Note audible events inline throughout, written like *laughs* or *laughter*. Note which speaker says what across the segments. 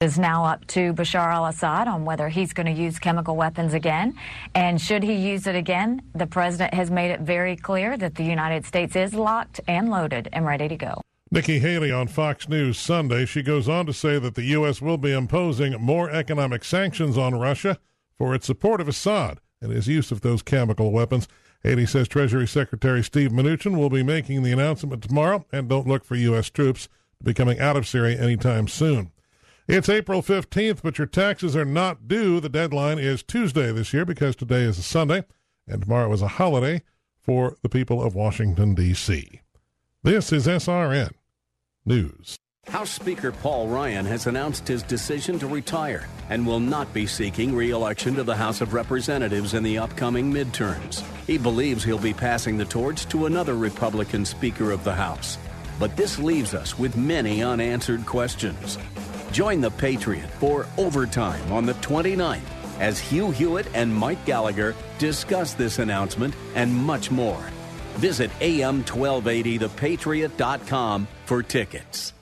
Speaker 1: is now up to Bashar al Assad on whether he's going to use chemical weapons again. And should he use it again, the president has made it very clear that the United States is locked and loaded and ready to go.
Speaker 2: Nikki Haley on Fox News Sunday. She goes on to say that the U.S. will be imposing more economic sanctions on Russia for its support of Assad and his use of those chemical weapons. Haley says Treasury Secretary Steve Mnuchin will be making the announcement tomorrow, and don't look for U.S. troops to be coming out of Syria anytime soon. It's April 15th, but your taxes are not due. The deadline is Tuesday this year because today is a Sunday and tomorrow is a holiday for the people of Washington, D.C. This is SRN News.
Speaker 3: House Speaker Paul Ryan has announced his decision to retire and will not be seeking re election to the House of Representatives in the upcoming midterms. He believes he'll be passing the torch to another Republican Speaker of the House. But this leaves us with many unanswered questions. Join the Patriot for Overtime on the 29th as Hugh Hewitt and Mike Gallagher discuss this announcement and much more. Visit am1280thepatriot.com for tickets.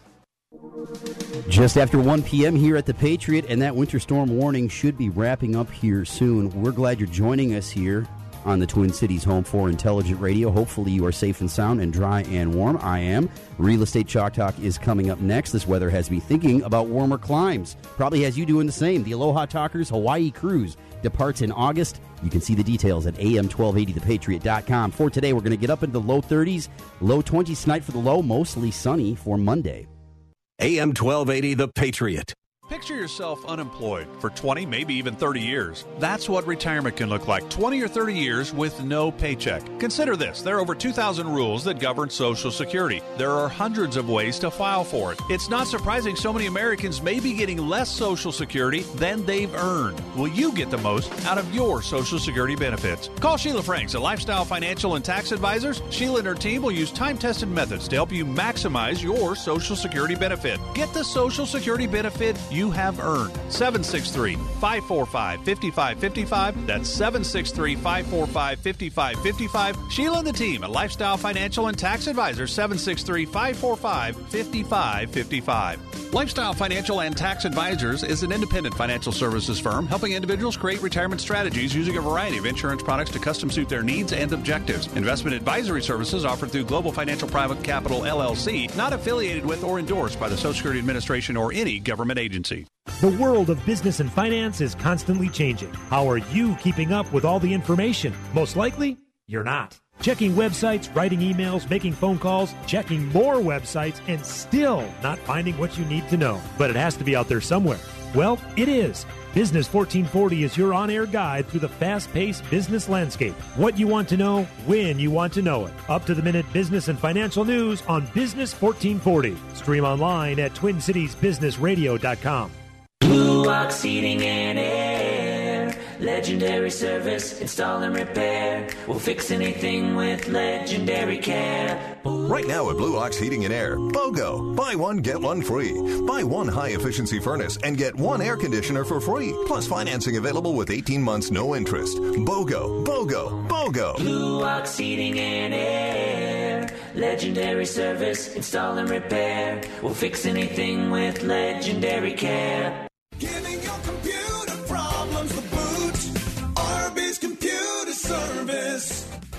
Speaker 4: Just after 1 p.m. here at the Patriot, and that winter storm warning should be wrapping up here soon. We're glad you're joining us here on the Twin Cities home for intelligent radio. Hopefully, you are safe and sound and dry and warm. I am. Real Estate Chalk Talk is coming up next. This weather has me thinking about warmer climes. Probably has you doing the same. The Aloha Talkers Hawaii cruise departs in August. You can see the details at am1280thepatriot.com. For today, we're going to get up into the low 30s, low 20s tonight for the low, mostly sunny for Monday.
Speaker 3: AM 1280 The Patriot.
Speaker 5: Picture yourself unemployed for 20, maybe even 30 years. That's what retirement can look like 20 or 30 years with no paycheck. Consider this there are over 2,000 rules that govern Social Security. There are hundreds of ways to file for it. It's not surprising so many Americans may be getting less Social Security than they've earned. Will you get the most out of your Social Security benefits? Call Sheila Franks at Lifestyle Financial and Tax Advisors. Sheila and her team will use time tested methods to help you maximize your Social Security benefit. Get the Social Security benefit you have earned. 763 545 5555. That's 763 545 5555. Sheila and the team at Lifestyle Financial and Tax Advisors 763 545 5555. Lifestyle Financial and Tax Advisors is an independent financial services firm helping individuals create retirement strategies using a variety of insurance products to custom suit their needs and objectives. Investment advisory services offered through Global Financial Private Capital LLC, not affiliated with or endorsed by the Social Security Administration or any government agency.
Speaker 6: The world of business and finance is constantly changing. How are you keeping up with all the information? Most likely, you're not. Checking websites, writing emails, making phone calls, checking more websites, and still not finding what you need to know. But it has to be out there somewhere. Well, it is. Business 1440 is your on air guide through the fast paced business landscape. What you want to know, when you want to know it. Up to the minute business and financial news on Business 1440. Stream online at TwinCitiesBusinessRadio.com.
Speaker 7: Blue Ox Heating and Air. Legendary service, install and repair. We'll fix anything with legendary care.
Speaker 8: Right now at Blue Ox Heating and Air, BOGO. Buy one, get one free. Buy one high efficiency furnace and get one air conditioner for free. Plus financing available with 18 months no interest. BOGO, BOGO, BOGO.
Speaker 7: Blue Ox Heating and Air. Legendary service, install and repair. We'll fix anything with legendary care.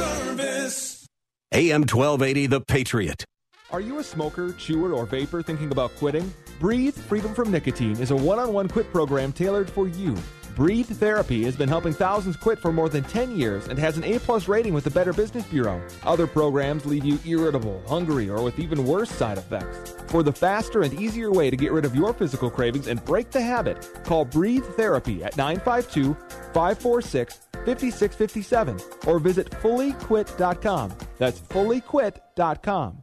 Speaker 9: Service.
Speaker 10: AM 1280, The Patriot.
Speaker 11: Are you a smoker, chewer, or vapor thinking about quitting? Breathe Freedom from Nicotine is a one on one quit program tailored for you. Breathe Therapy has been helping thousands quit for more than 10 years and has an A plus rating with the Better Business Bureau. Other programs leave you irritable, hungry, or with even worse side effects. For the faster and easier way to get rid of your physical cravings and break the habit, call Breathe Therapy at 952 546 5657 or visit fullyquit.com. That's fullyquit.com.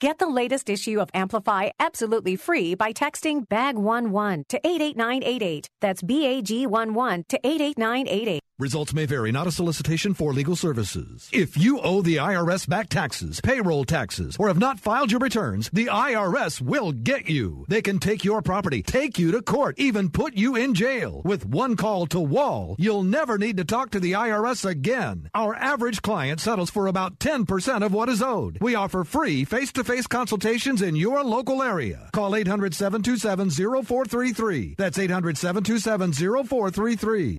Speaker 12: Get the latest issue of Amplify absolutely free by texting BAG11 to 88988. That's BAG11 to 88988.
Speaker 13: Results may vary, not a solicitation for legal services. If you owe the IRS back taxes, payroll taxes, or have not filed your returns, the IRS will get you. They can take your property, take you to court, even put you in jail. With one call to Wall, you'll never need to talk to the IRS again. Our average client settles for about 10% of what is owed. We offer free face to face consultations in your local area. Call 800 727 0433. That's 800 727 0433.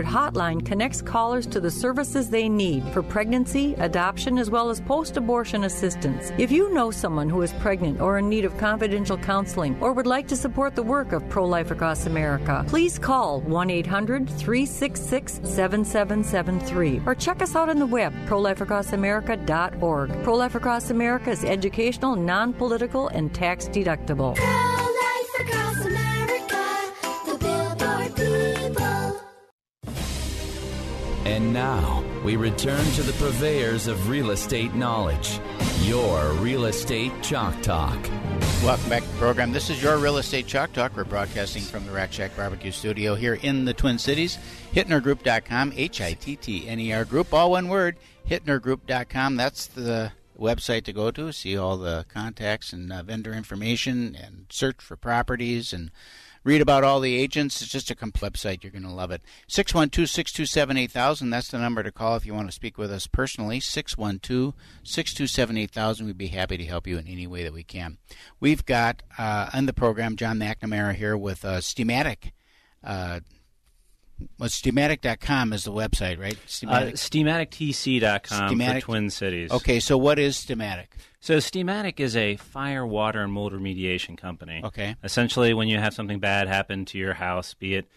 Speaker 14: hotline connects callers to the services they need for pregnancy, adoption, as well as post abortion assistance. If you know someone who is pregnant or in need of confidential counseling or would like to support the work of Pro Life Across America, please call 1 800 366 7773 or check us out on the web, prolifeacrossamerica.org. Pro Life Across America is educational, non political, and tax deductible.
Speaker 15: And now we return to the purveyors of real estate knowledge. Your Real Estate Chalk Talk.
Speaker 16: Welcome back to the program. This is your Real Estate Chalk Talk. We're broadcasting from the Rack Shack Barbecue Studio here in the Twin Cities. HittnerGroup.com, H I T T N E R Group, all one word. HittnerGroup.com. That's the website to go to, see all the contacts and uh, vendor information and search for properties and read about all the agents. It's just a complete website. You're going to love it. 612 627 8000. That's the number to call if you want to speak with us personally. 612 627 8000. We'd be happy to help you in any way that we can. We've got uh, on the program John McNamara here with uh, Steamatic. Uh, well, Steamatic.com is the website, right?
Speaker 17: Uh, SteamaticTC.com
Speaker 16: Steamatic-
Speaker 17: for Twin Cities.
Speaker 16: Okay, so what is Steamatic?
Speaker 17: So Steamatic is a fire, water, and mold remediation company.
Speaker 16: Okay.
Speaker 17: Essentially, when you have something bad happen to your house, be it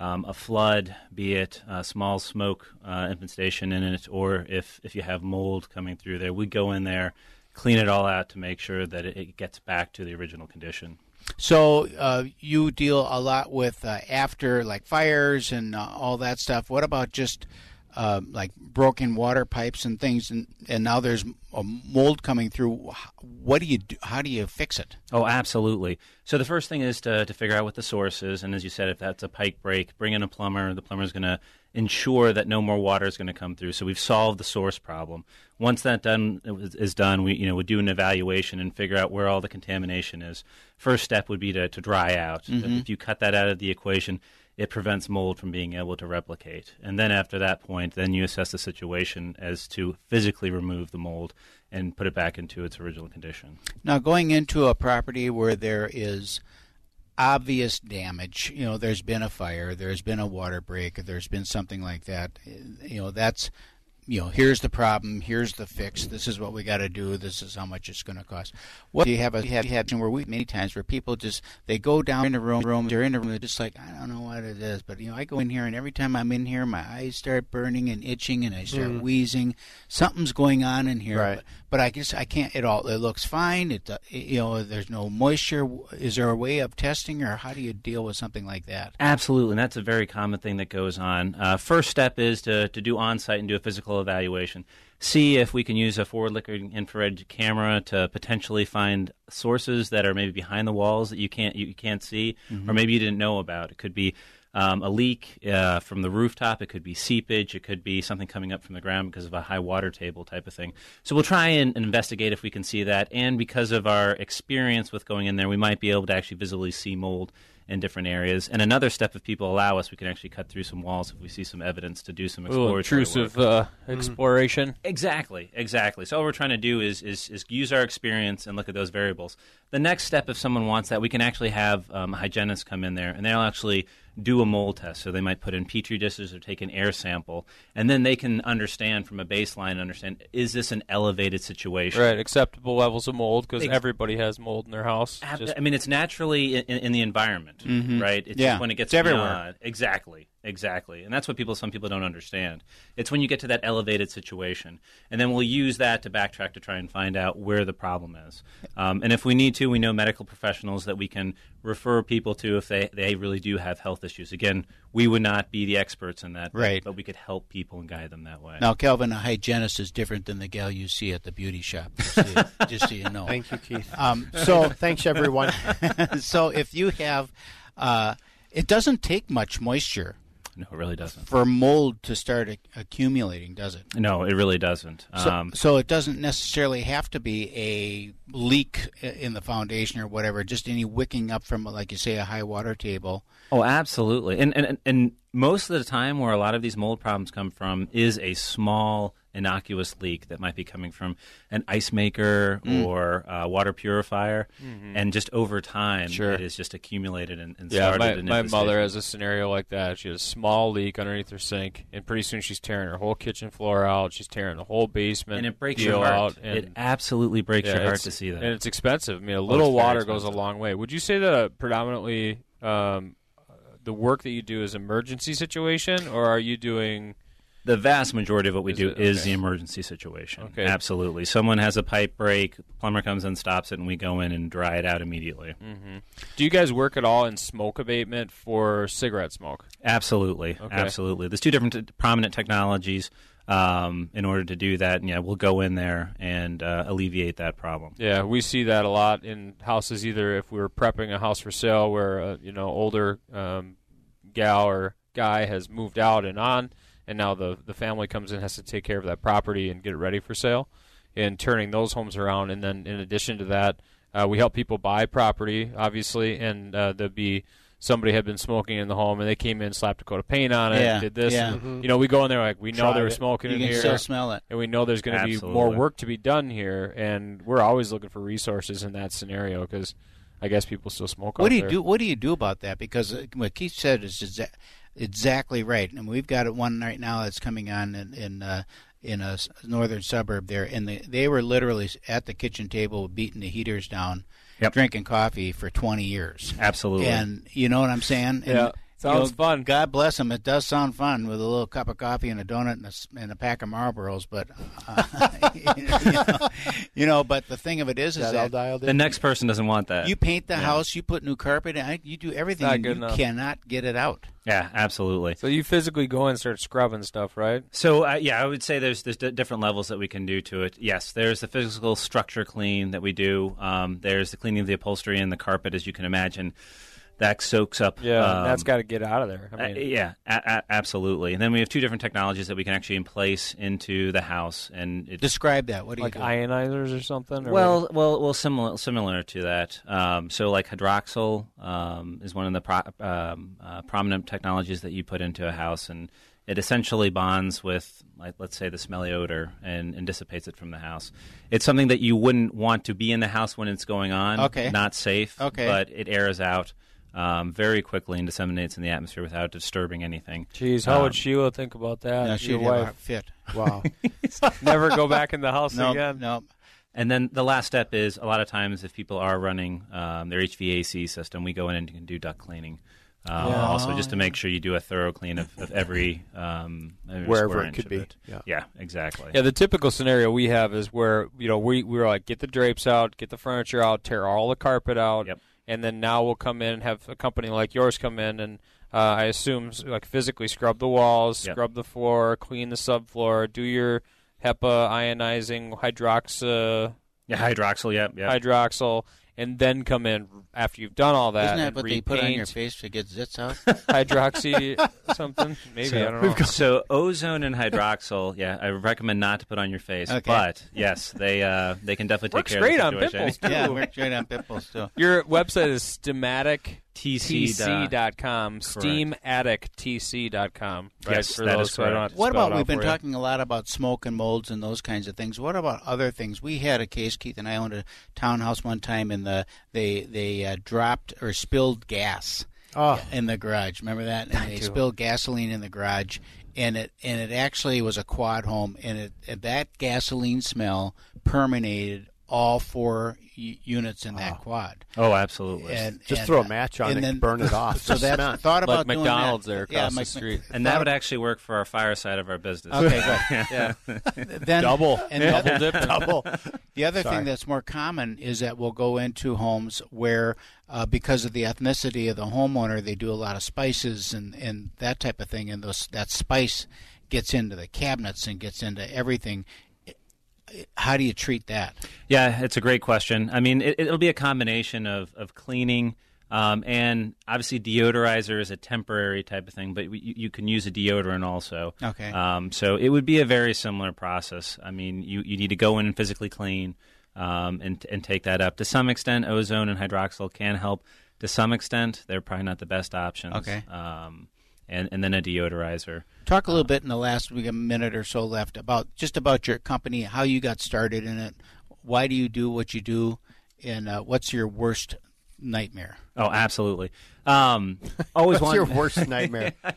Speaker 17: um, a flood, be it a small smoke uh, infestation in it, or if, if you have mold coming through there, we go in there, clean it all out to make sure that it, it gets back to the original condition.
Speaker 16: So uh, you deal a lot with uh, after like fires and uh, all that stuff. What about just uh, like broken water pipes and things, and, and now there's a mold coming through. What do you do? How do you fix it?
Speaker 17: Oh, absolutely. So the first thing is to, to figure out what the source is, and as you said, if that's a pipe break, bring in a plumber. The plumber is going to ensure that no more water is going to come through. So we've solved the source problem. Once that done is done, we you know we do an evaluation and figure out where all the contamination is. First step would be to, to dry out.
Speaker 16: Mhm.
Speaker 17: If you cut that out of the equation, it prevents mold from being able to replicate. And then after that point, then you assess the situation as to physically remove the mold and put it back into its original condition.
Speaker 16: Now, going into a property where there is obvious damage, you know, there's been a fire, there's been a water break, there's been something like that, you know, that's, you know, here's the problem, here's the fix, this is what we got to do, this is how much it's going to cost. What do you have a have where we many times where people just they go down in the room, room, they're in the room, they're just like I don't know what it is, but you know, I go in here and every time I'm in here, my eyes start burning and itching, and I start
Speaker 18: Mm.
Speaker 16: wheezing. Something's going on in here,
Speaker 18: Right.
Speaker 16: but, but I guess I can't. It all it looks fine. It uh, you know, there's no moisture. Is there a way of testing, or how do you deal with something like that?
Speaker 17: Absolutely, and that's a very common thing that goes on. Uh, first step is to, to do on site and do a physical evaluation. See if we can use a forward looking infrared camera to potentially find sources that are maybe behind the walls that you can't you can't see,
Speaker 16: Mhm.
Speaker 17: or maybe you didn't know about. It could be um, a leak uh, from the rooftop. It could be seepage. It could be something coming up from the ground because of a high water table type of thing. So we'll try and, and investigate if we can see that. And because of our experience with going in there, we might be able to actually visually see mold in different areas. And another step, if people allow us, we can actually cut through some walls if we see some evidence to do some exploratory
Speaker 18: intrusive uh, exploration.
Speaker 17: Exactly, exactly. So all we're trying to do is, is is use our experience and look at those variables. The next step, if someone wants that, we can actually have um, a hygienist come in there, and they'll actually do a mold test. So they might put in petri dishes or take an air sample, and then they can understand from a baseline, understand is this an elevated situation?
Speaker 18: Right, acceptable levels of mold because
Speaker 17: Ex-
Speaker 18: everybody has mold in their house.
Speaker 17: Ab-
Speaker 18: Just-
Speaker 17: I mean, it's naturally in, in the environment,
Speaker 16: Mhm.
Speaker 17: right? It's
Speaker 16: Yeah,
Speaker 17: just when it gets
Speaker 16: it's everywhere.
Speaker 17: beyond- Exactly, exactly, and that's what people, some people don't understand. It's when you get to that elevated situation, and then we'll use that to backtrack to try and find out where the problem is. Um, and if we need to, we know medical professionals that we can refer people to if they they really do have health issues. Again, we would not be the experts in that,
Speaker 16: Right.
Speaker 17: But we could help people and guide them that way.
Speaker 16: Now, Kelvin, a hygienist is different than the gal you see at the beauty shop. Just so you, *laughs* just so you know.
Speaker 19: Thank you, Keith.
Speaker 16: Um, so *laughs*
Speaker 19: Thanks, everyone. *laughs*
Speaker 16: so if you have, uh, it doesn't take much moisture.
Speaker 17: No, it really doesn't.
Speaker 16: For mold to start ac- accumulating, does it?
Speaker 17: No, it really doesn't.
Speaker 16: So,
Speaker 17: Um,
Speaker 16: so it doesn't necessarily have to be a leak in the foundation or whatever. Just any wicking up from, like you say, a high water table.
Speaker 17: Oh, absolutely. And, and and most of the time, where a lot of these mold problems come from is a small innocuous leak that might be coming from an ice maker
Speaker 18: Mm.
Speaker 17: or a water purifier,
Speaker 18: Mhm.
Speaker 17: and just over time,
Speaker 18: Sure.
Speaker 17: it is just accumulated and, and
Speaker 18: yeah,
Speaker 17: started
Speaker 18: my, my mother has a scenario like that. She has a small leak underneath her sink, and pretty soon she's tearing her whole kitchen floor out. She's tearing the whole basement
Speaker 17: And it breaks your heart.
Speaker 18: out. And
Speaker 17: It absolutely breaks
Speaker 18: Yeah,
Speaker 17: your heart to see that.
Speaker 18: and it's expensive. I mean, a
Speaker 17: Oh,
Speaker 18: little water goes a long way. Would you say that uh, predominantly um, the work that you do is emergency situation, or are you doing?
Speaker 17: The vast majority of what we
Speaker 18: Is
Speaker 17: do
Speaker 18: it?
Speaker 17: is
Speaker 18: Okay.
Speaker 17: the emergency situation.
Speaker 18: Okay.
Speaker 17: Absolutely. Someone has a pipe break, plumber comes and stops it, and we go in and dry it out immediately.
Speaker 18: hmm Do you guys work at all in smoke abatement for cigarette smoke?
Speaker 17: Absolutely,
Speaker 18: Okay.
Speaker 17: absolutely. There's two different t- prominent technologies um, in order to do that. And yeah, we'll go in there and uh, alleviate that problem.
Speaker 18: Yeah, we see that a lot in houses. Either if we were prepping a house for sale, where a you know older um, gal or guy has moved out and on, and now the the family comes in has to take care of that property and get it ready for sale, and turning those homes around. And then in addition to that, uh, we help people buy property, obviously, and uh, there'd be somebody had been smoking in the home and they came in, slapped a coat of paint on it,
Speaker 16: Yeah,
Speaker 18: did this.
Speaker 16: yeah.
Speaker 18: and,
Speaker 16: Mhm.
Speaker 18: You know, we go in there like we know
Speaker 16: Tried
Speaker 18: they were
Speaker 16: it.
Speaker 18: smoking
Speaker 16: You
Speaker 18: in
Speaker 16: can
Speaker 18: here,
Speaker 16: still smell it.
Speaker 18: and we know there's going to be more work to be done here, and we're always looking for resources in that scenario because I guess people still smoke.
Speaker 16: What
Speaker 18: out
Speaker 16: do you
Speaker 18: there.
Speaker 16: do? What do you do about that? Because uh, what Keith said is exa- exactly right, and we've got one right now that's coming on in in, uh, in a northern suburb there, and they, they were literally at the kitchen table beating the heaters down, drinking coffee for twenty years.
Speaker 17: Absolutely.
Speaker 16: and you know what I'm saying? And,
Speaker 18: Yeah. Sounds
Speaker 16: know,
Speaker 18: fun.
Speaker 16: God bless them. It does sound fun with a little cup of coffee and a donut and a, s- and a pack of Marlboros. But uh, *laughs* you, know, you know, but the thing of it is, is
Speaker 19: That all
Speaker 16: that
Speaker 19: dialed
Speaker 17: The
Speaker 19: in?
Speaker 17: next person doesn't want that.
Speaker 16: you paint the
Speaker 17: Yeah.
Speaker 16: house, you put new carpet, in, you do everything,
Speaker 18: Not
Speaker 16: and
Speaker 18: good
Speaker 16: you
Speaker 18: enough.
Speaker 16: cannot get it out.
Speaker 17: Yeah, absolutely.
Speaker 18: So you physically go and start scrubbing stuff, right?
Speaker 17: So uh, yeah, I would say there's there's d- different levels that we can do to it. Yes, there's the physical structure clean that we do. Um, there's the cleaning of the upholstery and the carpet, as you can imagine. That soaks up.
Speaker 18: Yeah,
Speaker 17: um,
Speaker 18: that's got to get out of there. I
Speaker 17: uh, yeah, a- a- absolutely. And then we have two different technologies that we can actually place into the house, and it,
Speaker 16: Describe that. What do
Speaker 18: like
Speaker 16: you do?
Speaker 18: ionizers or something. Or
Speaker 17: well, well, well, similar similar to that. Um, so, like hydroxyl um, is one of the pro- um, uh, prominent technologies that you put into a house, and it essentially bonds with, like, let's say, the smelly odor and, and dissipates it from the house. It's something that you wouldn't want to be in the house when it's going on.
Speaker 16: Okay.
Speaker 17: not safe.
Speaker 16: Okay.
Speaker 17: but it airs out. Um, very quickly and disseminates in the atmosphere without disturbing anything.
Speaker 18: Jeez, how
Speaker 17: Um,
Speaker 18: would Sheila think about that?
Speaker 16: No, she'd
Speaker 18: Your
Speaker 16: have a fit. *laughs*
Speaker 19: Wow. *laughs*
Speaker 18: Never go back in the house
Speaker 16: No,
Speaker 18: again.
Speaker 16: no.
Speaker 17: And then the last step is a lot of times if people are running um, their HVAC system, we go in and can do duct cleaning. Um,
Speaker 19: Yeah.
Speaker 17: Also, just to make sure you do a thorough clean of, of every, um, every
Speaker 19: Wherever
Speaker 17: square
Speaker 19: it could
Speaker 17: of
Speaker 19: be.
Speaker 17: it.
Speaker 19: Yeah.
Speaker 17: yeah, exactly.
Speaker 18: Yeah, the typical scenario we have is where you know we we were like get the drapes out, get the furniture out, tear all the carpet out,
Speaker 17: Yep.
Speaker 18: And then now we'll come in and have a company like yours come in and uh, I assume like physically scrub the walls,
Speaker 17: Yep.
Speaker 18: scrub the floor, clean the subfloor, do your HEPA ionizing hydroxa
Speaker 17: yeah, hydroxyl. Yep, yep.
Speaker 18: hydroxyl, and then come in after you've done all that.
Speaker 16: Isn't that
Speaker 18: and
Speaker 16: what they put on your face to get zits out? *laughs*
Speaker 18: hydroxy something? *laughs* Maybe
Speaker 17: so,
Speaker 18: I don't know.
Speaker 17: so ozone and hydroxyl, yeah, I recommend not to put on your face.
Speaker 16: Okay.
Speaker 17: But yes, they uh, they can definitely
Speaker 18: Works
Speaker 17: take care
Speaker 18: great
Speaker 17: of
Speaker 18: on
Speaker 17: the situation.
Speaker 18: pimples, *laughs* too.
Speaker 16: yeah, we're straight on pimples too.
Speaker 18: Your website is Steamatic.
Speaker 17: TC
Speaker 18: tc.com steamatictc.com right
Speaker 17: Yes,
Speaker 18: for
Speaker 17: that
Speaker 18: those
Speaker 17: is
Speaker 18: so I don't
Speaker 17: correct.
Speaker 18: to
Speaker 16: What
Speaker 18: spell
Speaker 16: about
Speaker 18: it
Speaker 16: we've been
Speaker 18: for you.
Speaker 16: talking a lot about smoke and molds and those kinds of things. What about other things? We had a case, Keith and I owned a townhouse one time, and the they they uh, dropped or spilled gas
Speaker 19: Oh.
Speaker 16: in the garage. Remember that? And they
Speaker 19: do.
Speaker 16: spilled gasoline in the garage, and it and it actually was a quad home, and it and that gasoline smell permeated all four u- units in that quad.
Speaker 17: Oh, absolutely.
Speaker 16: And
Speaker 19: Just
Speaker 16: and,
Speaker 19: throw a
Speaker 16: uh,
Speaker 19: match on
Speaker 16: and
Speaker 19: it
Speaker 16: then-
Speaker 19: and burn it off. *laughs*
Speaker 16: So
Speaker 19: The
Speaker 16: that thought about
Speaker 18: like McDonald's
Speaker 16: that.
Speaker 18: there
Speaker 16: yeah,
Speaker 18: across the
Speaker 16: Mc-
Speaker 18: street.
Speaker 17: and that would actually work for our fire side of our business.
Speaker 16: Okay, good. *laughs*
Speaker 18: yeah *laughs*
Speaker 16: then
Speaker 18: double
Speaker 16: and
Speaker 18: double
Speaker 16: then-
Speaker 18: dipping
Speaker 19: Double.
Speaker 16: The other
Speaker 19: Sorry.
Speaker 16: thing that's more common is that we'll go into homes where, uh, because of the ethnicity of the homeowner, they do a lot of spices and, and that type of thing, and those that spice gets into the cabinets and gets into everything. How do you treat that?
Speaker 17: Yeah, it's a great question. I mean, it, it'll be a combination of, of cleaning um, and obviously deodorizer is a temporary type of thing, but you, you can use a deodorant also.
Speaker 16: Okay.
Speaker 17: Um, so it would be a very similar process. I mean, you, you need to go in and physically clean um, and, and take that up. To some extent, ozone and hydroxyl can help. To some extent, they're probably not the best options.
Speaker 16: Okay.
Speaker 17: Um, and, and then a deodorizer.
Speaker 16: Talk a little bit in the last we got a minute or so left about just about your company, how you got started in it, why do you do what you do, and uh, what's your worst nightmare?
Speaker 17: Oh, absolutely. Um, *laughs* always
Speaker 19: What's
Speaker 17: want-
Speaker 19: your worst *laughs* nightmare?
Speaker 17: I.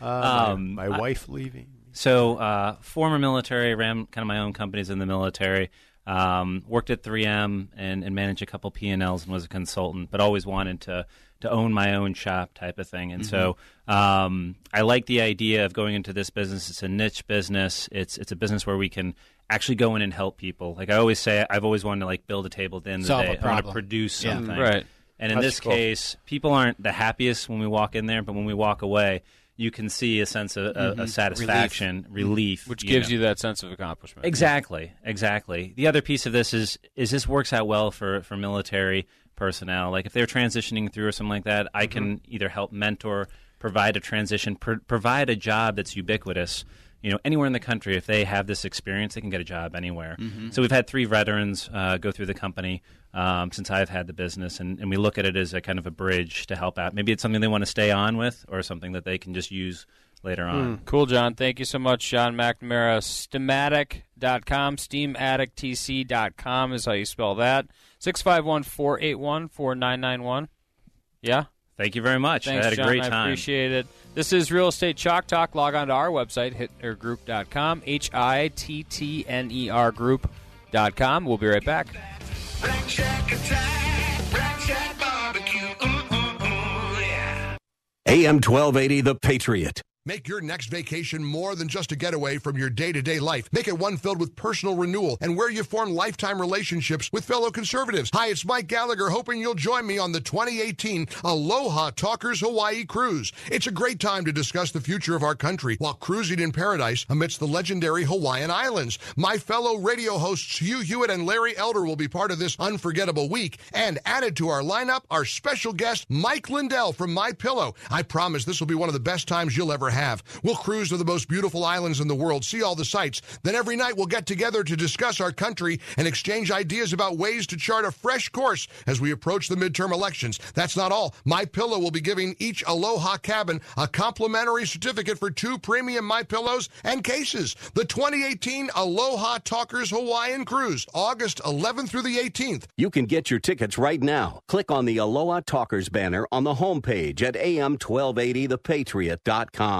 Speaker 19: Uh, my-
Speaker 17: Um,
Speaker 19: my,
Speaker 17: I-
Speaker 19: wife leaving.
Speaker 17: So, uh, former military, ran kind of my own companies in the military. Um, worked at 3M and, and managed a couple P and Ls and was a consultant, but always wanted to to own my own shop type of thing. And so, um, I like the idea of going into this business. It's a niche business. It's it's a business where we can actually go in and help people. Like I always say, I've always wanted to like build a table at the end
Speaker 16: Solve
Speaker 17: of the day. I want to
Speaker 16: problem.
Speaker 17: produce
Speaker 16: Yeah.
Speaker 17: something,
Speaker 18: Right.
Speaker 17: And in
Speaker 18: That's
Speaker 17: this
Speaker 18: cool.
Speaker 17: case, people aren't the happiest when we walk in there, but when we walk away. You can see a sense of, of-
Speaker 16: Mhm.
Speaker 17: of satisfaction, relief,
Speaker 18: which
Speaker 17: you
Speaker 18: gives
Speaker 17: know.
Speaker 18: you that sense of accomplishment.
Speaker 17: Exactly, exactly. The other piece of this is is this works out well for for military personnel. Like if they're transitioning through or something like that, I can either help mentor, provide a transition, pr- provide a job that's ubiquitous. You know, anywhere in the country, if they have this experience, they can get a job anywhere.
Speaker 16: Mhm.
Speaker 17: So we've had three veterans uh, go through the company um, since I've had the business, and, and we look at it as a kind of a bridge to help out. Maybe it's something they want to stay on with, or something that they can just use later on.
Speaker 18: Hmm. Cool, John. Thank you so much, John McNamara. Steamatic.com, steamatictc.com is how you spell that. 651 481 4991. Yeah?
Speaker 17: Thank you very much.
Speaker 18: Thanks,
Speaker 17: I had a
Speaker 18: John.
Speaker 17: great
Speaker 18: I appreciate it. This is Real Estate Chalk Talk. Log on to our website, hittnergroup.com, H I T T N E R group.com. We'll be right back.
Speaker 9: Rack Shack attack, Rack Shack barbecue. Ooh, ooh, ooh, yeah.
Speaker 10: AM 1280, The Patriot.
Speaker 20: Make your next vacation more than just a getaway from your day to day life. Make it one filled with personal renewal and where you form lifetime relationships with fellow conservatives. Hi, it's Mike Gallagher, hoping you'll join me on the 2018 Aloha Talkers Hawaii Cruise. It's a great time to discuss the future of our country while cruising in paradise amidst the legendary Hawaiian Islands. My fellow radio hosts Hugh Hewitt and Larry Elder will be part of this unforgettable week. And added to our lineup, our special guest, Mike Lindell from My Pillow. I promise this will be one of the best times you'll ever have. We'll cruise to the most beautiful islands in the world, see all the sights. Then every night we'll get together to discuss our country and exchange ideas about ways to chart a fresh course as we approach the midterm elections. That's not all. My Pillow will be giving each Aloha cabin a complimentary certificate for two premium My Pillows and cases. The 2018 Aloha Talkers Hawaiian Cruise, August 11th through the 18th.
Speaker 3: You can get your tickets right now. Click on the Aloha Talkers banner on the homepage at am1280thepatriot.com.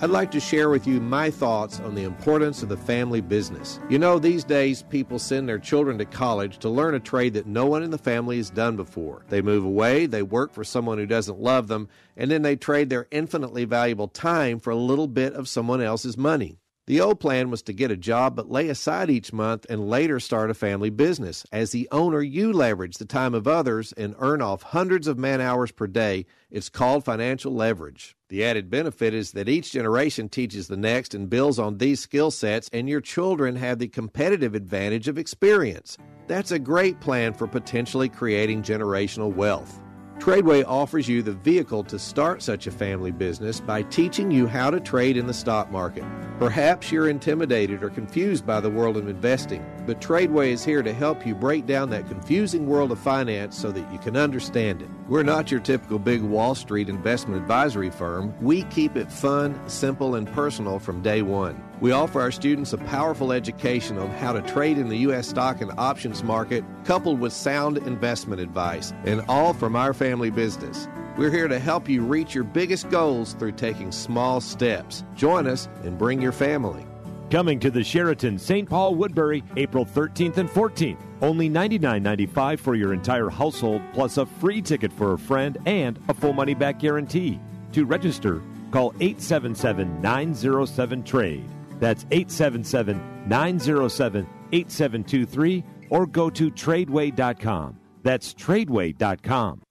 Speaker 21: I'd like to share with you my thoughts on the importance of the family business. You know, these days people send their children to college to learn a trade that no one in the family has done before. They move away, they work for someone who doesn't love them, and then they trade their infinitely valuable time for a little bit of someone else's money. The old plan was to get a job but lay aside each month and later start a family business. As the owner, you leverage the time of others and earn off hundreds of man hours per day. It's called financial leverage. The added benefit is that each generation teaches the next and builds on these skill sets, and your children have the competitive advantage of experience. That's a great plan for potentially creating generational wealth. Tradeway offers you the vehicle to start such a family business by teaching you how to trade in the stock market. Perhaps you're intimidated or confused by the world of investing, but Tradeway is here to help you break down that confusing world of finance so that you can understand it. We're not your typical big Wall Street investment advisory firm. We keep it fun, simple, and personal from day one. We offer our students a powerful education on how to trade in the U.S. stock and options market, coupled with sound investment advice, and all from our family business. We're here to help you reach your biggest goals through taking small steps. Join us and bring your family.
Speaker 6: Coming to the Sheraton St. Paul Woodbury April 13th and 14th. Only $99.95 for your entire household, plus a free ticket for a friend and a full money back guarantee. To register, call 877 907 TRADE. That's 877 907 8723 or go to tradeway.com. That's tradeway.com.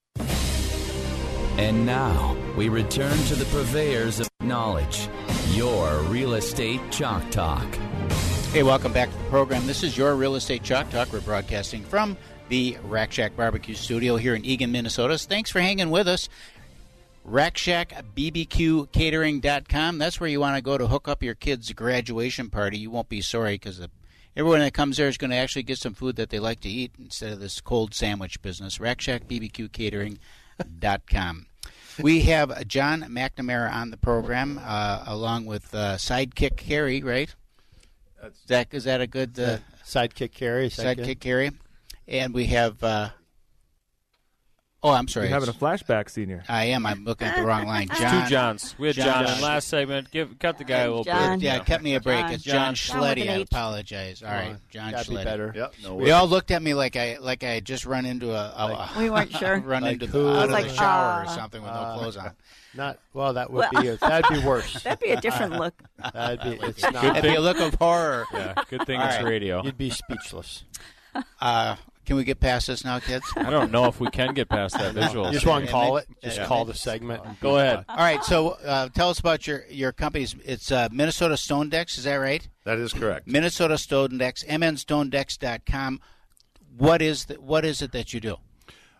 Speaker 15: And now we return to the purveyors of knowledge, your real estate chalk talk.
Speaker 16: Hey, welcome back to the program. This is your Real Estate Chalk Talk. We're broadcasting from the Rack Shack Barbecue Studio here in Eagan, Minnesota. Thanks for hanging with us. RackShackBBQCatering.com. That's where you want to go to hook up your kid's graduation party. You won't be sorry because everyone that comes there is going to actually get some food that they like to eat instead of this cold sandwich business. RackShackBBQCatering.com. We have John McNamara on the program uh, along with uh, Sidekick Carey, right? Zach, is that, is that a good uh,
Speaker 19: sidekick carry?
Speaker 16: Sidekick Carey, and we have. Uh, oh, I'm sorry.
Speaker 11: You're having a flashback, senior.
Speaker 16: I am. I'm looking at the wrong line. *laughs* John,
Speaker 18: two Johns. We had John, in last segment. Give cut the guy a little
Speaker 16: John.
Speaker 18: bit.
Speaker 16: Yeah,
Speaker 18: you
Speaker 16: cut me a break.
Speaker 18: John.
Speaker 16: It's John,
Speaker 18: John.
Speaker 16: Schletty. I apologize. All right, John
Speaker 19: gotta be
Speaker 16: Schletty.
Speaker 19: better. Yep. No
Speaker 16: we all looked at me like I like I had just run into a, a
Speaker 22: We weren't sure. *laughs*
Speaker 16: run
Speaker 19: Like
Speaker 16: into
Speaker 19: who?
Speaker 16: the, out of
Speaker 19: Like,
Speaker 16: the shower or
Speaker 22: uh,
Speaker 16: something with
Speaker 19: uh,
Speaker 16: no clothes on. *laughs*
Speaker 19: Not well. That would
Speaker 22: Well-
Speaker 19: be a, that'd be worse.
Speaker 22: That'd be a different look.
Speaker 19: That'd be. It's not.
Speaker 16: It'd be a look of horror.
Speaker 18: Yeah, good thing it's radio.
Speaker 19: You'd be speechless.
Speaker 16: Uh, can we get past this now, kids?
Speaker 18: I don't know if we can get past that visual.
Speaker 19: You just want to call it? Just
Speaker 16: Yeah.
Speaker 19: call the segment.
Speaker 18: Go ahead.
Speaker 16: All right, so uh, tell us about your your company's. It's uh, Minnesota Stone Decks, is that right?
Speaker 23: That is correct.
Speaker 16: Minnesota Stone Decks, mnstonedecks.com. What is the, what is it that you do?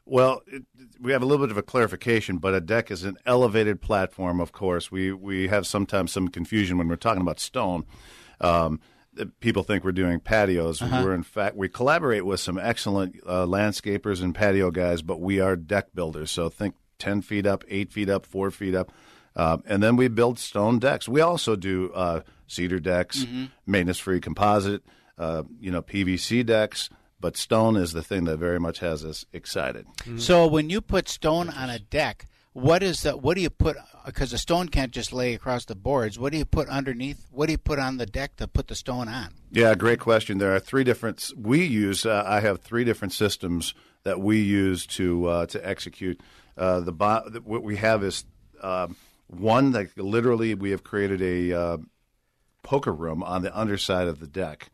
Speaker 23: Well, it, we have a little bit of a clarification, but a deck is an elevated platform. Of course, we we have sometimes some confusion when we're talking about stone. Um, that people think we're doing patios.
Speaker 16: Uh-huh.
Speaker 23: We're in fact we collaborate with some excellent uh, landscapers and patio guys, but we are deck builders. So think ten feet up, eight feet up, four feet up, uh, and then we build stone decks. We also do uh, cedar decks,
Speaker 16: Mhm.
Speaker 23: maintenance free composite, uh, you know PVC decks. But stone is the thing that very much has us excited.
Speaker 16: So when you put stone on a deck, what is the what do you put? Because a stone can't just lay across the boards. What do you put underneath? What do you put on the deck to put the stone on?
Speaker 23: Yeah, great question. There are three different. We use. Uh, I have three different systems that we use to uh, to execute. Uh, the bo- what we have is um one that literally we have created a uh, poker room on the underside of the deck,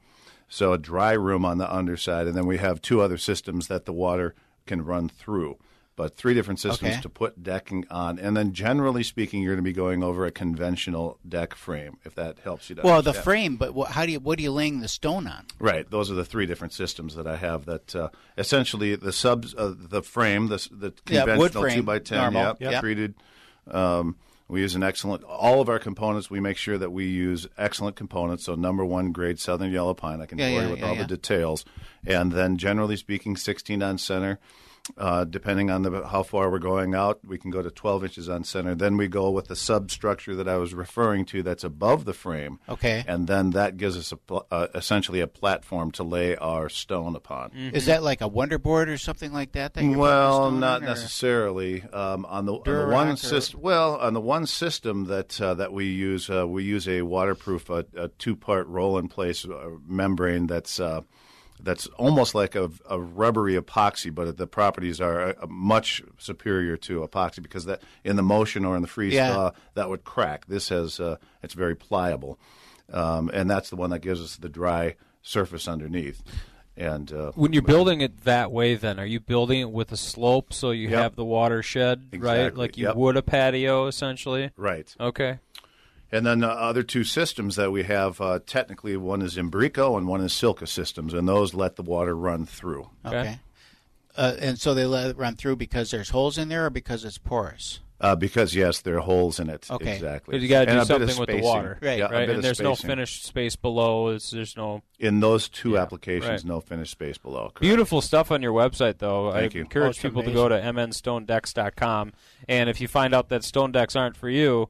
Speaker 23: so a dry room on the underside, and then we have two other systems that the water can run through. But three different systems
Speaker 16: Okay.
Speaker 23: to put decking on, and then generally speaking, you're going to be going over a conventional deck frame, if that helps you. To
Speaker 16: Well, the frame, but what, how do you what are you laying the stone on?
Speaker 23: Right. Those are the three different systems that I have. That uh, essentially the subs, uh, the frame, the, the conventional
Speaker 16: frame,
Speaker 23: two by ten, yep,
Speaker 16: yep.
Speaker 23: treated. Um, we use an excellent. All of our components, we make sure that we use excellent components. So number one grade Southern Yellow Pine. I can
Speaker 16: Yeah,
Speaker 23: bore
Speaker 16: yeah,
Speaker 23: you with
Speaker 16: yeah,
Speaker 23: all
Speaker 16: yeah.
Speaker 23: the details, and then generally speaking, sixteen on center. Uh, depending on the, how far we're going out, we can go to 12 inches on center. Then we go with the substructure that I was referring to that's above the frame.
Speaker 16: Okay.
Speaker 23: And then that gives us a, pl- uh, essentially a platform to lay our stone upon.
Speaker 16: Is that like a wonder board or something like that? that you're putting the
Speaker 23: Well, not
Speaker 16: on,
Speaker 23: necessarily. Um, on the, on the one
Speaker 16: or-
Speaker 23: system, well, on the one system that uh, that we use, uh, we use a waterproof, uh, a two part roll in place uh, membrane that's. Uh, that's almost like a, a rubbery epoxy, but the properties are uh, much superior to epoxy because that in the motion or in the freeze
Speaker 16: Yeah.
Speaker 23: thaw that would crack. This has uh, it's very pliable, um, and that's the one that gives us the dry surface underneath. And uh,
Speaker 18: When you're building it that way, then are you building it with a slope so you
Speaker 23: Yep.
Speaker 18: have the water shed right, like you
Speaker 23: yep.
Speaker 18: would a patio, essentially?
Speaker 23: Right.
Speaker 18: Okay.
Speaker 23: And then the other two systems that we have, uh, technically, one is Imbrico and one is Silca systems, and those let the water run through.
Speaker 16: Okay. Uh, and so they let it run through because there's holes in there, or because it's porous.
Speaker 23: Uh, because yes, there are holes in it.
Speaker 16: Okay.
Speaker 23: Exactly.
Speaker 18: But you got to do
Speaker 23: a
Speaker 18: something with the water,
Speaker 16: Right.
Speaker 23: Yeah,
Speaker 18: right? And
Speaker 23: of
Speaker 18: there's no
Speaker 23: spacing.
Speaker 18: finished space below. It's, there's no
Speaker 23: in those two applications.
Speaker 18: right.
Speaker 23: No finished space below. Correct.
Speaker 18: Beautiful stuff on your website, though.
Speaker 23: Thank
Speaker 18: I
Speaker 23: you.
Speaker 18: encourage
Speaker 23: Oh, it's
Speaker 18: people to go to mnstonedecks.com. And if you find out that stone decks aren't for you, y-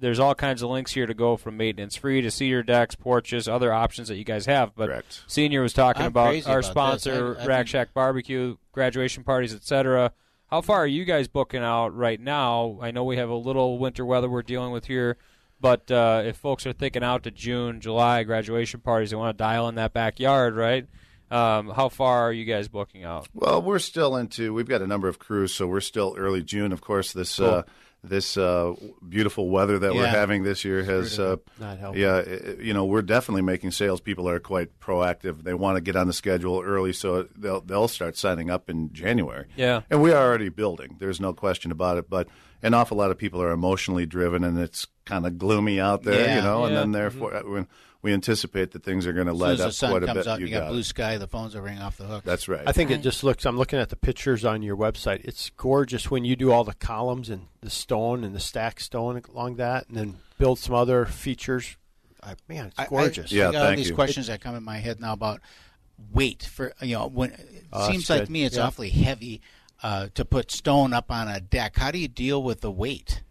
Speaker 18: there's all kinds of links here to go from maintenance free to cedar decks, porches, other options that you guys have. But Senior was talking
Speaker 16: I'm
Speaker 18: about our
Speaker 16: about
Speaker 18: sponsor,
Speaker 16: I- I've
Speaker 18: Rack Shack Barbecue, graduation parties, etc. How far are you guys booking out right now? I know we have a little winter weather we're dealing with here. But uh, if folks are thinking out to June, July graduation parties, they want to dial in that backyard, right? Um, how far are you guys booking out?
Speaker 23: Well, we're still into. We've got a number of crews, so we're still early June. Of course, this
Speaker 18: Cool.
Speaker 23: uh, this uh, beautiful weather that we're having this year has, uh.
Speaker 19: Not helping.
Speaker 23: yeah, you know, we're definitely making sales. People are quite proactive. They want to get on the schedule early, so they'll they'll start signing up in January.
Speaker 18: Yeah.
Speaker 23: and we are already building. There's no question about it. But an awful lot of people are emotionally driven, and it's kind of gloomy out there,
Speaker 16: Yeah.
Speaker 23: you know. And then therefore, uh, when we anticipate that things are going to
Speaker 16: As soon
Speaker 23: light
Speaker 16: as the
Speaker 23: up
Speaker 16: sun
Speaker 23: quite a
Speaker 16: comes
Speaker 23: bit.
Speaker 16: out, you, got,
Speaker 23: got
Speaker 16: blue sky. The phones are ringing off the hook.
Speaker 23: That's right.
Speaker 19: I think it just looks. I'm looking at the pictures on your website. It's gorgeous when you do all the columns and the stone and the stack stone along that, and then build some other features. I, man, it's gorgeous.
Speaker 16: I, I got all these questions that come in my head now about weight for you know when it
Speaker 19: that's
Speaker 16: seems like
Speaker 19: good.
Speaker 16: me it's
Speaker 19: Yeah.
Speaker 16: awfully heavy uh, to put stone up on a deck. How do you deal with the weight?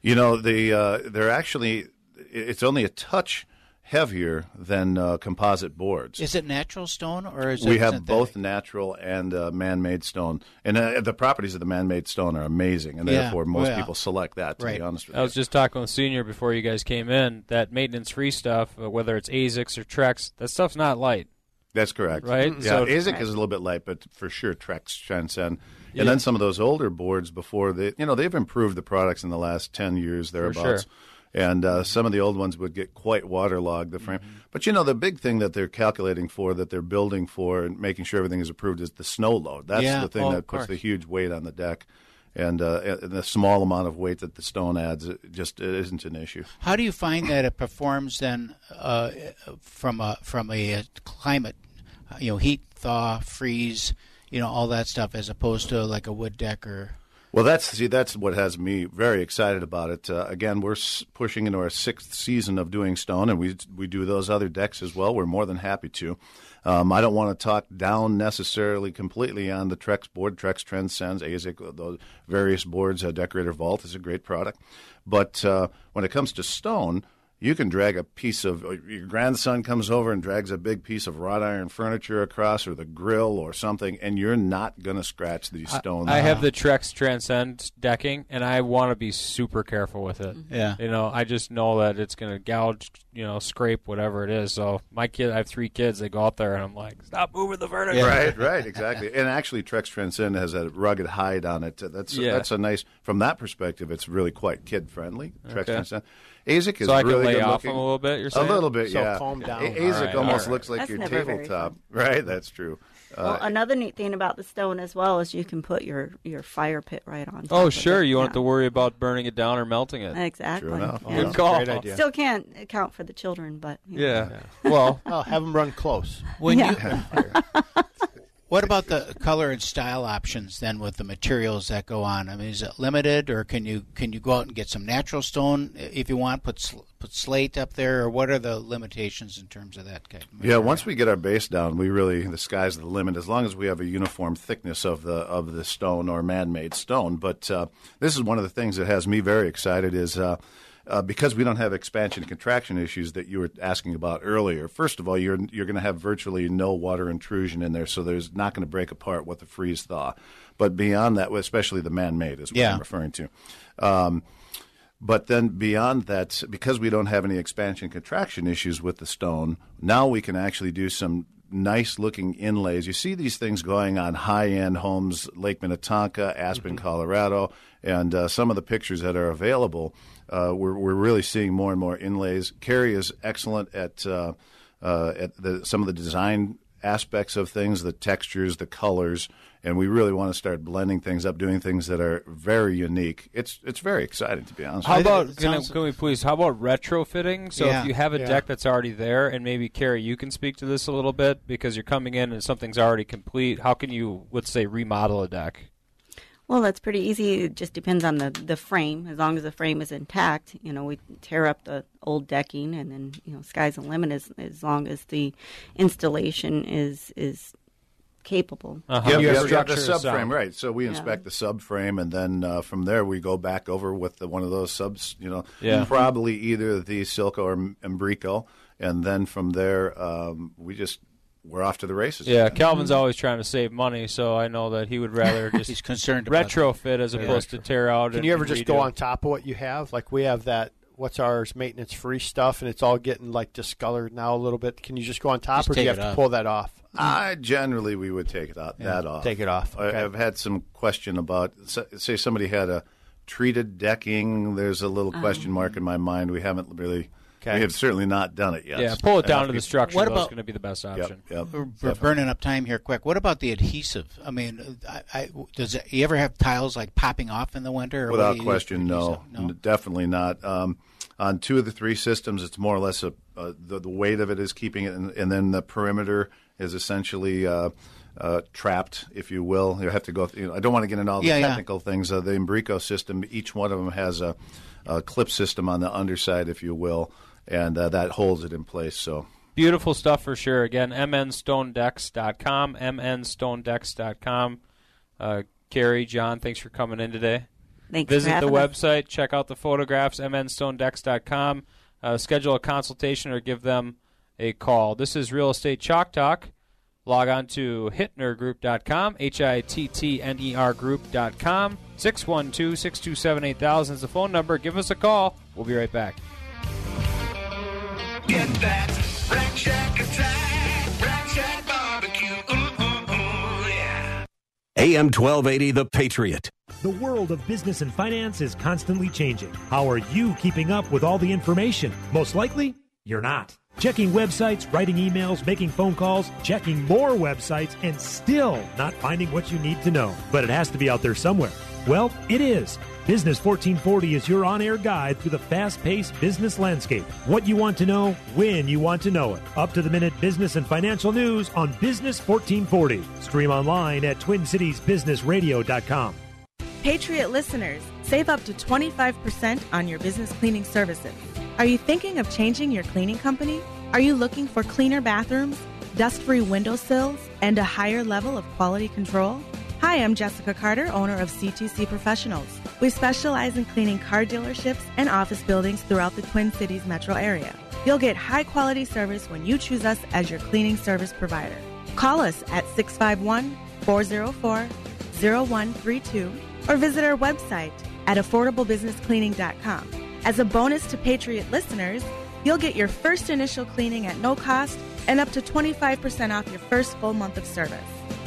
Speaker 23: You know, the uh, they're actually it's only a touch heavier than uh, composite boards.
Speaker 16: Is it natural stone or is it?
Speaker 23: we
Speaker 16: it
Speaker 23: have
Speaker 16: synthetic?
Speaker 23: both natural and uh, man-made stone, and uh, the properties of the man-made stone are amazing, and
Speaker 18: Yeah.
Speaker 23: therefore most
Speaker 18: Well,
Speaker 23: people select that. To be honest with
Speaker 18: I
Speaker 23: you,
Speaker 18: was just talking with Senior before you guys came in. That maintenance-free stuff, uh, whether it's AZEKs or Trex, that stuff's not light.
Speaker 23: That's correct.
Speaker 18: Right?
Speaker 23: Yeah,
Speaker 18: So-
Speaker 23: AZEK is a little bit light, but for sure Trex transcend.
Speaker 18: Yeah.
Speaker 23: And then some of those older boards before they, you know, they've improved the products in the last ten years thereabouts.
Speaker 18: sure.
Speaker 23: And uh, some of the old ones would get quite waterlogged the frame.
Speaker 18: Mm-hmm.
Speaker 23: But you know, the big thing that they're calculating for, that they're building for, and making sure everything is approved is the snow load. That's
Speaker 16: Yeah.
Speaker 23: the thing
Speaker 16: Oh,
Speaker 23: that puts the huge weight on the deck. And, uh, and the small amount of weight that the stone adds it just it isn't an issue.
Speaker 16: How do you find that it performs then uh, from a from a uh, climate, uh, you know, heat, thaw, freeze, you know, all that stuff, as opposed to like a wood deck or
Speaker 23: Well, that's see, that's what has me very excited about it. Uh, again, we're s- pushing into our sixth season of doing stone, and we we do those other decks as well. We're more than happy to. Um, I don't want to talk down necessarily completely on the Trex board. Trex Transcends, AZEK, those various boards. Uh, Decorator Vault is a great product, but uh, when it comes to stone. You can drag a piece of uh, your grandson comes over and drags a big piece of wrought iron furniture across, or the grill, or something, and you're not going to scratch these stones.
Speaker 18: I have the Trex Transcend decking, and I want to be super careful with it. Mm-hmm.
Speaker 16: Yeah.
Speaker 18: you know, I just know that it's going to gouge, you know, scrape whatever it is. So my kid, I have three kids. They go out there, and I'm like, stop moving the furniture.
Speaker 23: Right, right, exactly. And actually, Trex Transcend has a rugged hide on it. That's
Speaker 18: Yeah.
Speaker 23: that's a nice. From that perspective, it's really quite kid friendly. Trex
Speaker 18: Okay.
Speaker 23: Transcend. AZEK is
Speaker 18: So I can
Speaker 23: really
Speaker 18: lay
Speaker 23: good
Speaker 18: off
Speaker 23: looking.
Speaker 18: them a little bit, you're
Speaker 23: a little bit,
Speaker 18: So
Speaker 23: yeah.
Speaker 18: calm down.
Speaker 23: A- AZEK
Speaker 18: All right,
Speaker 23: almost
Speaker 18: all right.
Speaker 23: looks like
Speaker 22: That's
Speaker 23: your tabletop. *laughs* Right, that's true.
Speaker 22: Well,
Speaker 23: Uh,
Speaker 22: another neat thing about the stone as well is you can put your, your fire pit right on. Top
Speaker 18: Oh,
Speaker 22: of
Speaker 18: sure.
Speaker 22: it.
Speaker 18: You won't
Speaker 22: Yeah.
Speaker 18: have to worry about burning it down or melting it.
Speaker 22: Exactly.
Speaker 18: True enough.
Speaker 22: Yeah.
Speaker 18: Good call.
Speaker 19: Great idea.
Speaker 22: Still can't account for the children, but you know.
Speaker 18: Yeah. Well,
Speaker 19: oh, have them run close. *laughs*
Speaker 16: When
Speaker 22: Yeah.
Speaker 16: you, *laughs* what about the color and style options then with the materials that go on? I mean, is it limited, or can you can you go out and get some natural stone if you want? Put sl- put slate up there, or what are the limitations in terms of that? Kind of
Speaker 23: Yeah, once we get our base down, we really the sky's the limit. As long as we have a uniform thickness of the of the stone or man-made stone. But uh, this is one of the things that has me very excited is. Uh, uh, because we don't have expansion contraction issues that you were asking about earlier. First of all, you're you're going to have virtually no water intrusion in there, so there's not going to break apart with the freeze thaw. But beyond that, especially the man-made is what
Speaker 16: Yeah.
Speaker 23: I'm referring to. Um, but then beyond that, because we don't have any expansion contraction issues with the stone, now we can actually do some nice looking inlays. You see these things going on high end homes, Lake Minnetonka, Aspen, Colorado, and uh, some of the pictures that are available. Uh, we're, we're really seeing more and more inlays. Carrie is excellent at uh, uh, at the, some of the design aspects of things, the textures, the colors, and we really want to start blending things up, doing things that are very unique. It's it's very exciting to be honest.
Speaker 18: How about can, I- can we please? How about retrofitting? So
Speaker 23: Yeah.
Speaker 18: if you have a
Speaker 23: Yeah.
Speaker 18: deck that's already there, and maybe Carrie, you can speak to this a little bit because you're coming in and something's already complete. How can you, let's say, remodel a deck?
Speaker 22: Well, that's pretty easy. It just depends on the, the frame. As long as the frame is intact, you know, we tear up the old decking, and then you know, sky's the limit as as long as the installation is is capable.
Speaker 18: Uh-huh.
Speaker 23: Yeah,
Speaker 18: You
Speaker 23: yeah,
Speaker 18: have
Speaker 23: yeah, the subframe,
Speaker 18: sound.
Speaker 23: right? So we
Speaker 22: Yeah.
Speaker 23: inspect the subframe, and then uh, from there we go back over with the, one of those subs. You know,
Speaker 18: Yeah.
Speaker 23: probably either the Silco or Embrico, and then from there um, we just we're off to the races.
Speaker 18: Yeah, Calvin's always trying to save money, so I know that he would rather *laughs* just
Speaker 16: He's concerned
Speaker 18: retrofit as
Speaker 19: Yeah.
Speaker 18: opposed to tear out.
Speaker 19: Can
Speaker 18: and
Speaker 19: you ever just
Speaker 18: redo.
Speaker 19: go on top of what you have? Like we have that. What's ours? Maintenance free stuff, and it's all getting like discolored now a little bit. Can you just go on top,
Speaker 23: Just
Speaker 19: or do you have
Speaker 23: it
Speaker 19: to pull that off?
Speaker 23: I generally we would take it out,
Speaker 19: Yeah,
Speaker 23: that off.
Speaker 19: take it off,
Speaker 23: I,
Speaker 19: okay.
Speaker 23: I've had some question about say somebody had a treated decking. There's a little question mark in my mind. We haven't really.
Speaker 19: Okay.
Speaker 23: We have certainly not done it yet.
Speaker 18: Yeah, pull it down
Speaker 23: have
Speaker 18: to the structure.
Speaker 16: What
Speaker 18: though, is
Speaker 16: about-
Speaker 18: going to be the best option.
Speaker 23: yep.
Speaker 16: We're, we're burning up time here quick. What about the adhesive? I mean, I, I, does it, you ever have tiles like popping off in the winter? Or
Speaker 23: Without
Speaker 16: do you use
Speaker 23: question, no,
Speaker 16: no.
Speaker 23: Definitely not. Um, on two of the three systems, it's more or less a, uh, the, the weight of it is keeping it, and, and then the perimeter is essentially uh, uh, trapped, if you will. You have to go. You know, I don't want to get into all the
Speaker 16: Yeah, yeah.
Speaker 23: technical things. Uh, the Embrico system, each one of them has a, a clip system on the underside, if you will, and uh, that holds it in place. So.
Speaker 18: Beautiful stuff for sure. Again, mnstonedecks.com, mnstonedecks.com. Uh, Carrie, John, thanks for coming in today.
Speaker 22: Thanks for
Speaker 18: Visit the
Speaker 22: having us.
Speaker 18: website, check out the photographs, mnstonedecks.com. Uh, schedule a consultation or give them a call. This is Real Estate Chalk Talk. Log on to hittnergroup.com, H I T T N E R group.com. 612 627 8000 is the phone number. Give us a call. We'll be right back.
Speaker 9: Get that Rack Shack attack, Rack Shack barbecue. Ooh, ooh, ooh, yeah.
Speaker 10: AM 1280, The Patriot.
Speaker 6: The world of business and finance is constantly changing. How are you keeping up with all the information? Most likely, you're not. Checking websites, writing emails, making phone calls, checking more websites, and still not finding what you need to know. But it has to be out there somewhere. Well, it is. Business 1440 is your on air guide through the fast paced business landscape. What you want to know, when you want to know it. Up to the minute business and financial news on Business 1440. Stream online at TwinCitiesBusinessRadio.com.
Speaker 24: Patriot listeners, save up to 25% on your business cleaning services. Are you thinking of changing your cleaning company? Are you looking for cleaner bathrooms, dust free windowsills, and a higher level of quality control? Hi, I'm Jessica Carter, owner of C2C Professionals. We specialize in cleaning car dealerships and office buildings throughout the Twin Cities metro area. You'll get high quality service when you choose us as your cleaning service provider. Call us at 651 404 0132 or visit our website at affordablebusinesscleaning.com. As a bonus to Patriot listeners, you'll get your first initial cleaning at no cost and up to 25% off your first full month of service.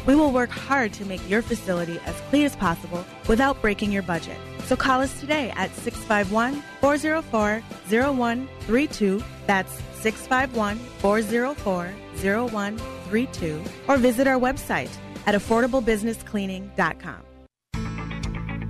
Speaker 24: We will work hard to make your facility as clean as possible without breaking your budget. So call us today at 651 404 0132. That's 651 404 0132. Or visit our website at affordablebusinesscleaning.com.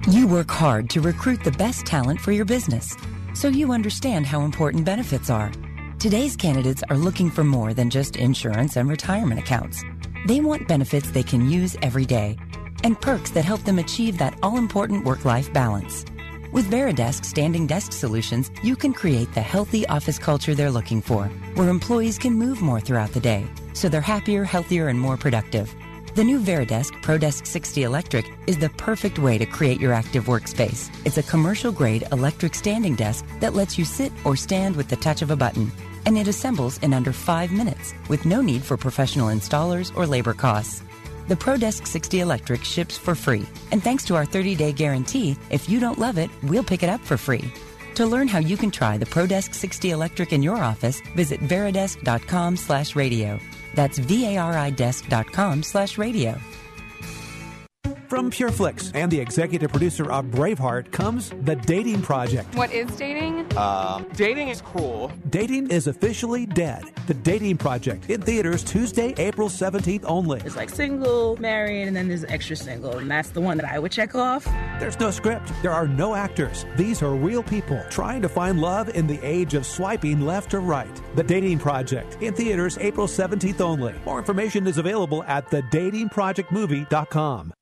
Speaker 25: You work hard to recruit the best talent for your business, so you understand how important benefits are. Today's candidates are looking for more than just insurance and retirement accounts. They want benefits they can use every day and perks that help them achieve that all important work life balance. With Varidesk Standing Desk Solutions, you can create the healthy office culture they're looking for, where employees can move more throughout the day, so they're happier, healthier, and more productive. The new Varidesk ProDesk 60 Electric is the perfect way to create your active workspace. It's a commercial grade electric standing desk that lets you sit or stand with the touch of a button. And it assembles in under five minutes with no need for professional installers or labor costs. The ProDesk 60 Electric ships for free. And thanks to our 30 day guarantee, if you don't love it, we'll pick it up for free. To learn how you can try the ProDesk 60 Electric in your office, visit varidesk.com slash radio. That's V-A-R-I desk.com slash radio.
Speaker 26: From PureFlix and the executive producer of Braveheart comes The Dating Project.
Speaker 27: What is dating?
Speaker 26: Uh, dating is cool. Dating is officially dead. The Dating Project in theaters Tuesday, April 17th only.
Speaker 28: It's like single, married, and then there's extra single, and that's the one that I would check off.
Speaker 26: There's no script. There are no actors. These are real people trying to find love in the age of swiping left or right. The Dating Project in theaters April 17th only. More information is available at thedatingprojectmovie.com.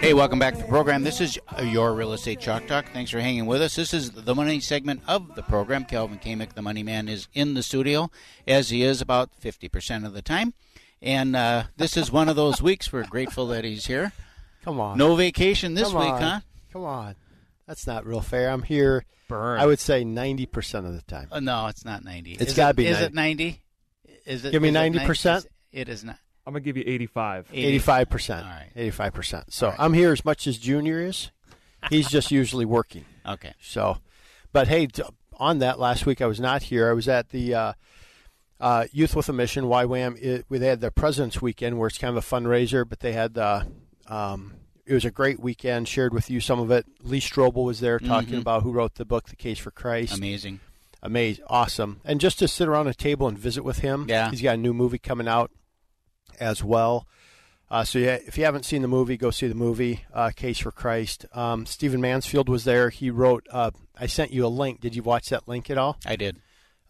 Speaker 16: Hey, welcome back to the program. This is your Real Estate Chalk Talk. Thanks for hanging with us. This is the money segment of the program. Kelvin Kamick, the money man, is in the studio, as he is about 50% of the time. And uh, this is one of those weeks we're grateful that he's here.
Speaker 19: Come on.
Speaker 16: No vacation this
Speaker 19: Come
Speaker 16: week,
Speaker 19: on.
Speaker 16: huh?
Speaker 19: Come on. That's not real fair. I'm here,
Speaker 18: Burn.
Speaker 19: I would say 90% of the time.
Speaker 16: Uh, no, it's not 90.
Speaker 19: It's gotta
Speaker 16: it-
Speaker 19: be
Speaker 16: Is
Speaker 19: 90.
Speaker 16: it 90? Is it?
Speaker 19: Give me 90%?
Speaker 16: It is not.
Speaker 11: I'm gonna give you 85.
Speaker 19: 85%. 85%. So I'm here as much as Junior is. He's just usually working. *laughs*
Speaker 16: Okay.
Speaker 19: So, but hey, on that last week I was not here. I was at the uh, uh, Youth with a Mission YWAM. It, we they had the President's Weekend where it's kind of a fundraiser, but they had the. Um, it was a great weekend. Shared with you some of it. Lee Strobel was there talking
Speaker 16: Mhm.
Speaker 19: about who wrote the book, The Case for Christ.
Speaker 16: Amazing.
Speaker 19: Amazing, awesome, and just to sit around a table and visit with him.
Speaker 16: Yeah.
Speaker 19: he's got a new movie coming out as well. Uh, so yeah, if you haven't seen the movie, go see the movie uh, Case for Christ. Um, Stephen Mansfield was there. He wrote. Uh, I sent you a link. Did you watch that link at all?
Speaker 16: I did.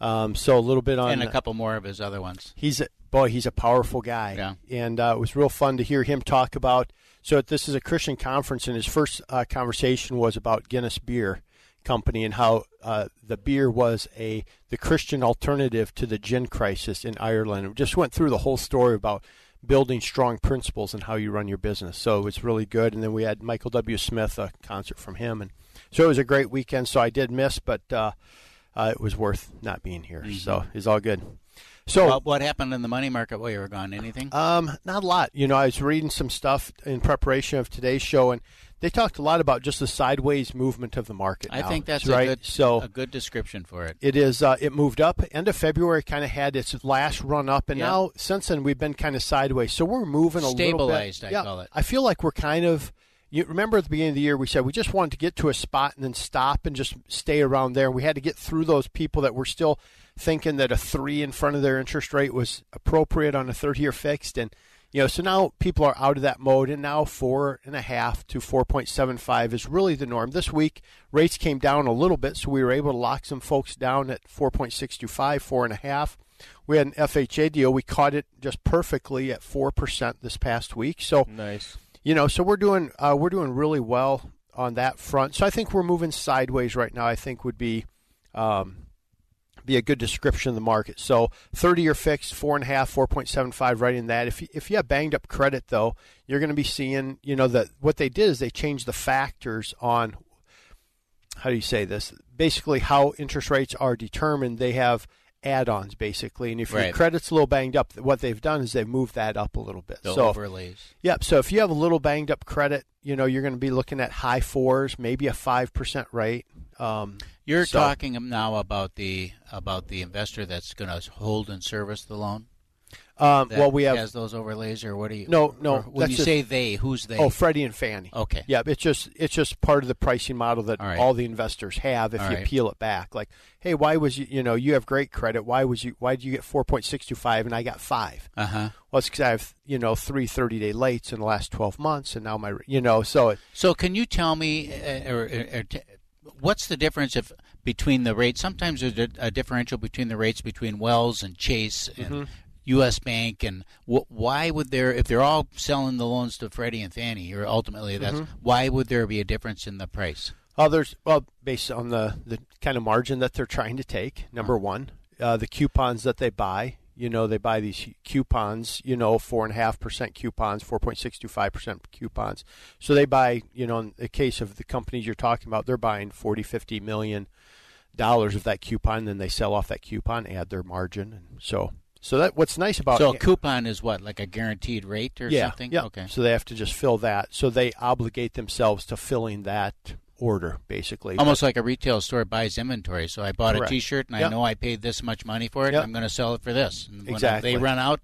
Speaker 19: Um, so a little bit on
Speaker 16: and a couple more of his other ones.
Speaker 19: He's a, boy, he's a powerful guy.
Speaker 16: Yeah.
Speaker 19: And uh, it was real fun to hear him talk about. So this is a Christian conference, and his first uh, conversation was about Guinness Beer Company and how uh, the beer was a the Christian alternative to the gin crisis in Ireland. It just went through the whole story about building strong principles and how you run your business. So it was really good. And then we had Michael W. Smith, a concert from him, and so it was a great weekend. So I did miss, but uh, uh, it was worth not being here. So it's all good. So
Speaker 16: Well, what happened in the money market while you were gone? Anything?
Speaker 19: um, not a lot. You know, I was reading some stuff in preparation of today's show, and they talked a lot about just the sideways movement of the market.
Speaker 16: I
Speaker 19: now.
Speaker 16: think that's
Speaker 19: right.
Speaker 16: a good,
Speaker 19: so
Speaker 16: a good description for it.
Speaker 19: it is. Uh, it moved up. End of February, kind of had its last run up, and
Speaker 16: Yeah.
Speaker 19: now since then we've been kind of sideways. So we're moving a little bit.
Speaker 16: Stabilized, I
Speaker 19: yeah,
Speaker 16: call it.
Speaker 19: I feel like we're kind of. You remember at the beginning of the year we said we just wanted to get to a spot and then stop and just stay around there. We had to get through those people that were still thinking that a three in front of their interest rate was appropriate on a thirty-year fixed, and you know, so now people are out of that mode, and now four and a half to four point seven five is really the norm. This week rates came down a little bit, so we were able to lock some folks down at four point six two five, four and a half. We had an FHA deal. We caught it just perfectly at four percent this past week. So
Speaker 18: Nice.
Speaker 19: You know, so we're doing uh, we're doing really well on that front. So I think we're moving sideways right now. I think would be um, be a good description of the market. So 30 year fixed, four and a half, 4.75, right in that. If you, if you have banged up credit though, you're going to be seeing, you know, that what they did is they changed the factors on how do you say this? Basically, how interest rates are determined. They have add-ons basically, and if your credit's a little banged up, what they've done is they've moved that up a little bit.
Speaker 16: The
Speaker 19: so
Speaker 16: overlays.
Speaker 19: Yep. So if you have a little banged up credit, you know you're going to be looking at high fours, maybe a five percent rate. Um,
Speaker 16: You're
Speaker 19: so-
Speaker 16: talking now about the about the investor that's going to hold and service the loan.
Speaker 19: Um, well, we have
Speaker 16: has those overlays, or what do you?
Speaker 19: No, no.
Speaker 16: when you
Speaker 19: just-
Speaker 16: say they, who's they?
Speaker 19: Oh, Freddie and Fannie.
Speaker 16: Okay.
Speaker 19: Yeah, it's just it's just part of the pricing model that
Speaker 16: All right.
Speaker 19: all the investors have. If
Speaker 16: All
Speaker 19: you
Speaker 16: right.
Speaker 19: peel it back, like, hey, why was you you know you have great credit? Why was you why did you get four point six two five and I got five?
Speaker 16: Uh huh.
Speaker 19: Well, it's because I have you know three 30 day lates in the last twelve months, and now my you know so it,
Speaker 16: So can you tell me, uh, or, or, t- what's the difference if between the rates? Sometimes there's a, differential between the rates between Wells and Chase and
Speaker 19: Mhm.
Speaker 16: U.S. Bank, and wh- why would there, if they're all selling the loans to Freddie and Fannie, or ultimately that's
Speaker 19: Mhm.
Speaker 16: why would there be a difference in the price?
Speaker 19: Others, well, based on the, the kind of margin that they're trying to take, number one, uh, the coupons that they buy, you know, they buy these coupons, you know, four and a half percent coupons, four point six two five percent coupons. So they buy, you know, in the case of the companies you're talking about, they're buying 40, 50 million dollars of that coupon, then they sell off that coupon, add their margin, and so. So that what's nice about
Speaker 16: so a coupon is what, like a guaranteed rate or
Speaker 19: yeah,
Speaker 16: something?
Speaker 19: Yeah.
Speaker 16: Okay.
Speaker 19: So they have to just fill that. So they obligate themselves to filling that order, basically.
Speaker 16: Almost like a retail store buys inventory. So I bought
Speaker 19: Correct.
Speaker 16: a T-shirt and I know I paid this much money for it.
Speaker 19: Yep.
Speaker 16: I'm going to sell it for this. And when
Speaker 19: Exactly.
Speaker 16: They run out,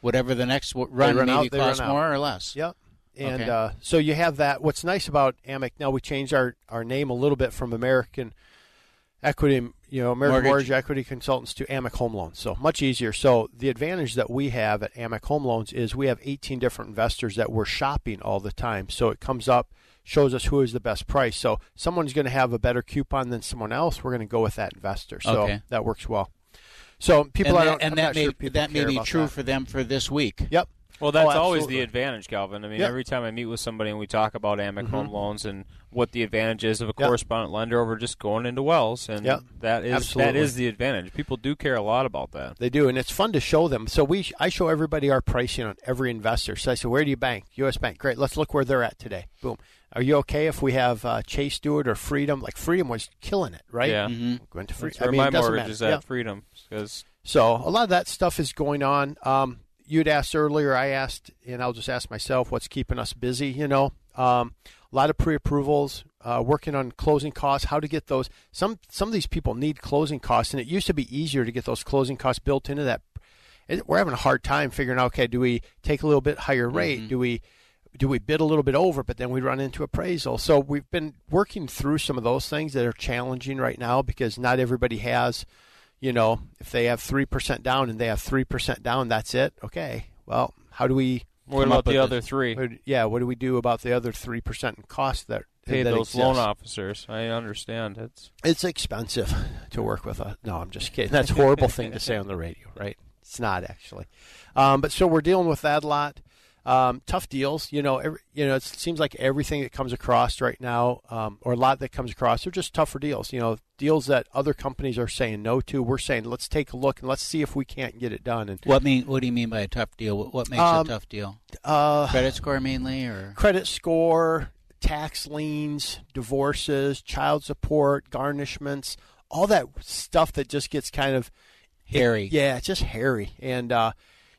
Speaker 16: whatever the next run
Speaker 19: run
Speaker 16: maybe
Speaker 19: out,
Speaker 16: costs
Speaker 19: run
Speaker 16: more or less.
Speaker 19: Yep. And
Speaker 16: Okay.
Speaker 19: uh, so you have that. What's nice about Amic now, we changed our, our name a little bit from American Equity, you know, American
Speaker 16: Mortgage.
Speaker 19: Mortgage, Equity Consultants to Amic Home Loans. So much easier. So the advantage that we have at Amic Home Loans is we have 18 different investors that we're shopping all the time. So it comes up, shows us who is the best price. So someone's going to have a better coupon than someone else. We're going to go with that investor. So
Speaker 16: Okay.
Speaker 19: that works well. So people,
Speaker 16: and
Speaker 19: I
Speaker 16: that,
Speaker 19: don't,
Speaker 16: and that may
Speaker 19: sure
Speaker 16: that may be true
Speaker 19: that.
Speaker 16: for them for this week.
Speaker 19: Yep.
Speaker 18: Well, that's
Speaker 19: Oh,
Speaker 18: always the advantage, Calvin. I mean,
Speaker 19: Yep.
Speaker 18: every time I meet with somebody and we talk about Amic Home
Speaker 19: Mhm.
Speaker 18: Loans and what the advantage is of a
Speaker 19: Yep.
Speaker 18: correspondent lender over just going into Wells, and
Speaker 19: Yep.
Speaker 18: that is that
Speaker 19: Absolutely.
Speaker 18: is the advantage. People do care a lot about that.
Speaker 19: They do, and it's fun to show them. So we, I show everybody our pricing on every investor. So I say, where do you bank? U.S. Bank. Great. Let's look where they're at today. Boom. Are you okay if we have uh, Chase do it or Freedom? Like Freedom was killing it, right?
Speaker 18: Yeah.
Speaker 16: Mhm.
Speaker 19: Went to Freedom.
Speaker 18: That's
Speaker 19: I mean,
Speaker 18: my
Speaker 19: it
Speaker 18: mortgage
Speaker 19: matter.
Speaker 18: is at
Speaker 19: Yeah.
Speaker 18: Freedom because
Speaker 19: So a lot of that stuff is going on. Um, you'd asked earlier. I asked, and I'll just ask myself, what's keeping us busy? You know, um, a lot of pre-approvals, uh, working on closing costs, how to get those. Some some of these people need closing costs, and it used to be easier to get those closing costs built into that. It, we're having a hard time figuring out. Okay, do we take a little bit higher rate? Do we do we bid a little bit over, but then we run into appraisal? So we've been working through some of those things that are challenging right now because not everybody has you know, if they have 3% down and they have 3% down, that's it. Okay. Well, how do we.
Speaker 18: What about the other three?
Speaker 19: Yeah. What do we do about the other 3% in cost that.
Speaker 18: pay those loan officers. I understand it's
Speaker 19: It's expensive to work with. A, no, I'm just kidding. That's a horrible thing to say on the radio, right? It's not actually. Um, but so we're dealing with that a lot. Um, tough deals, you know. Every, you know, it seems like everything that comes across right now, um, or a lot that comes across, are just tougher deals. You know, deals that other companies are saying no to. We're saying let's take a look and let's see if we can't get it done. And
Speaker 16: What mean? What do you mean by a tough deal? What, what makes
Speaker 19: Um,
Speaker 16: a tough deal?
Speaker 19: uh,
Speaker 16: Credit score mainly, or
Speaker 19: credit score, tax liens, divorces, child support, garnishments, all that stuff that just gets kind of
Speaker 16: Hairy.
Speaker 19: yeah, it's just hairy. And uh,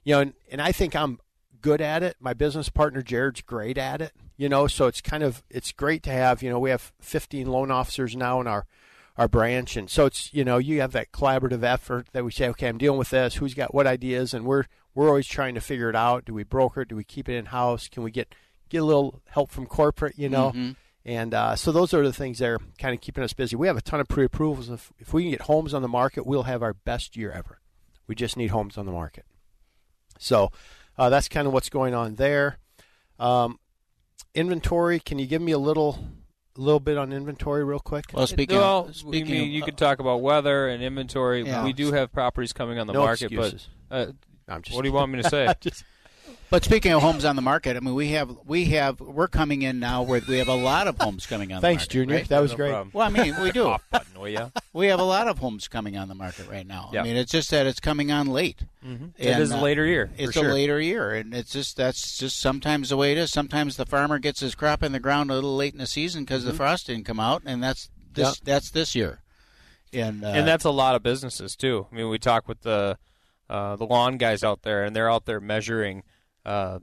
Speaker 19: you know, and, and I think I'm good at it. My business partner Jared's great at it. You know, so it's kind of it's great to have. You know, we have 15 loan officers now in our our branch, and so it's you know you have that collaborative effort that we say, okay, I'm dealing with this. Who's got what ideas? And we're we're always trying to figure it out. Do we broker it? Do we keep it in house? Can we get get a little help from corporate? You know.
Speaker 16: Mhm.
Speaker 19: And uh, so those are the things that are kind of keeping us busy. We have a ton of pre-approvals. If, if we can get homes on the market, we'll have our best year ever. We just need homes on the market. So uh, that's kind of what's going on there. Um, inventory. Can you give me a little, a little bit on inventory, real quick?
Speaker 16: Well, speaking
Speaker 18: well,
Speaker 16: of,
Speaker 18: I
Speaker 16: speaking
Speaker 18: mean,
Speaker 16: of,
Speaker 18: you could talk about weather and inventory.
Speaker 16: Yeah.
Speaker 18: We do have properties coming on the
Speaker 19: No
Speaker 18: market,
Speaker 19: excuses.
Speaker 18: but uh,
Speaker 19: I'm just
Speaker 18: what do you want me to *laughs* say?
Speaker 19: Just-
Speaker 16: But speaking of homes on the market, I mean, we have we have we're coming in now where we have a lot of homes coming on.
Speaker 19: Thanks,
Speaker 16: the market, Thanks,
Speaker 19: Junior.
Speaker 16: right?
Speaker 19: That was No great. problem.
Speaker 16: Well, I mean, we do. *laughs*
Speaker 18: Off button. *laughs*
Speaker 16: We have a lot of homes coming on the market right now.
Speaker 18: Yep.
Speaker 16: I mean, it's just that it's coming on late.
Speaker 18: Mhm. It is a later year, for
Speaker 16: It's
Speaker 18: sure.
Speaker 16: a later year, and it's just that's just sometimes the way it is. Sometimes the farmer gets his crop in the ground a little late in the season because the
Speaker 18: Mhm.
Speaker 16: frost didn't come out, and that's this
Speaker 18: Yep.
Speaker 16: that's this year. And uh,
Speaker 18: and that's a lot of businesses too. I mean, we talk with the uh, the lawn guys out there, and they're out there measuring uh,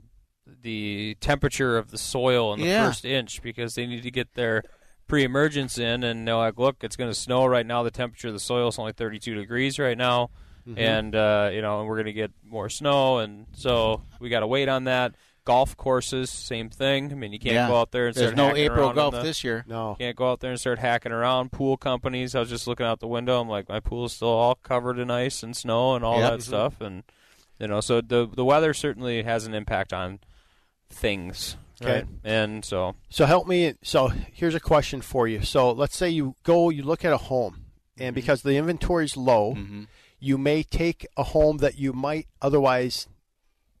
Speaker 18: the temperature of the soil in the
Speaker 16: Yeah.
Speaker 18: first inch because they need to get their pre-emergence in, and they're like, "Look, it's going to snow right now. The temperature of the soil is only 32 degrees right now,
Speaker 16: Mhm.
Speaker 18: and uh, you know, and we're going to get more snow, and so we got to wait on that." Golf courses, same thing. I mean, you can't
Speaker 16: Yeah.
Speaker 18: go out there and
Speaker 16: There's
Speaker 18: start
Speaker 16: no
Speaker 18: hacking
Speaker 16: April
Speaker 18: around
Speaker 16: golf
Speaker 18: the-
Speaker 16: this year.
Speaker 19: No.
Speaker 18: can't go out there and start hacking around. Pool companies. I was just looking out the window. I'm like, my pool is still all covered in ice and snow and all
Speaker 16: Yep.
Speaker 18: that stuff. And you know, so the the weather certainly has an impact on things.
Speaker 19: Okay.
Speaker 18: Right? And so
Speaker 19: So help me. So here's a question for you. So let's say you go, you look at a home, and mm-hmm. because the inventory's low, mm-hmm. you may take a home that you might otherwise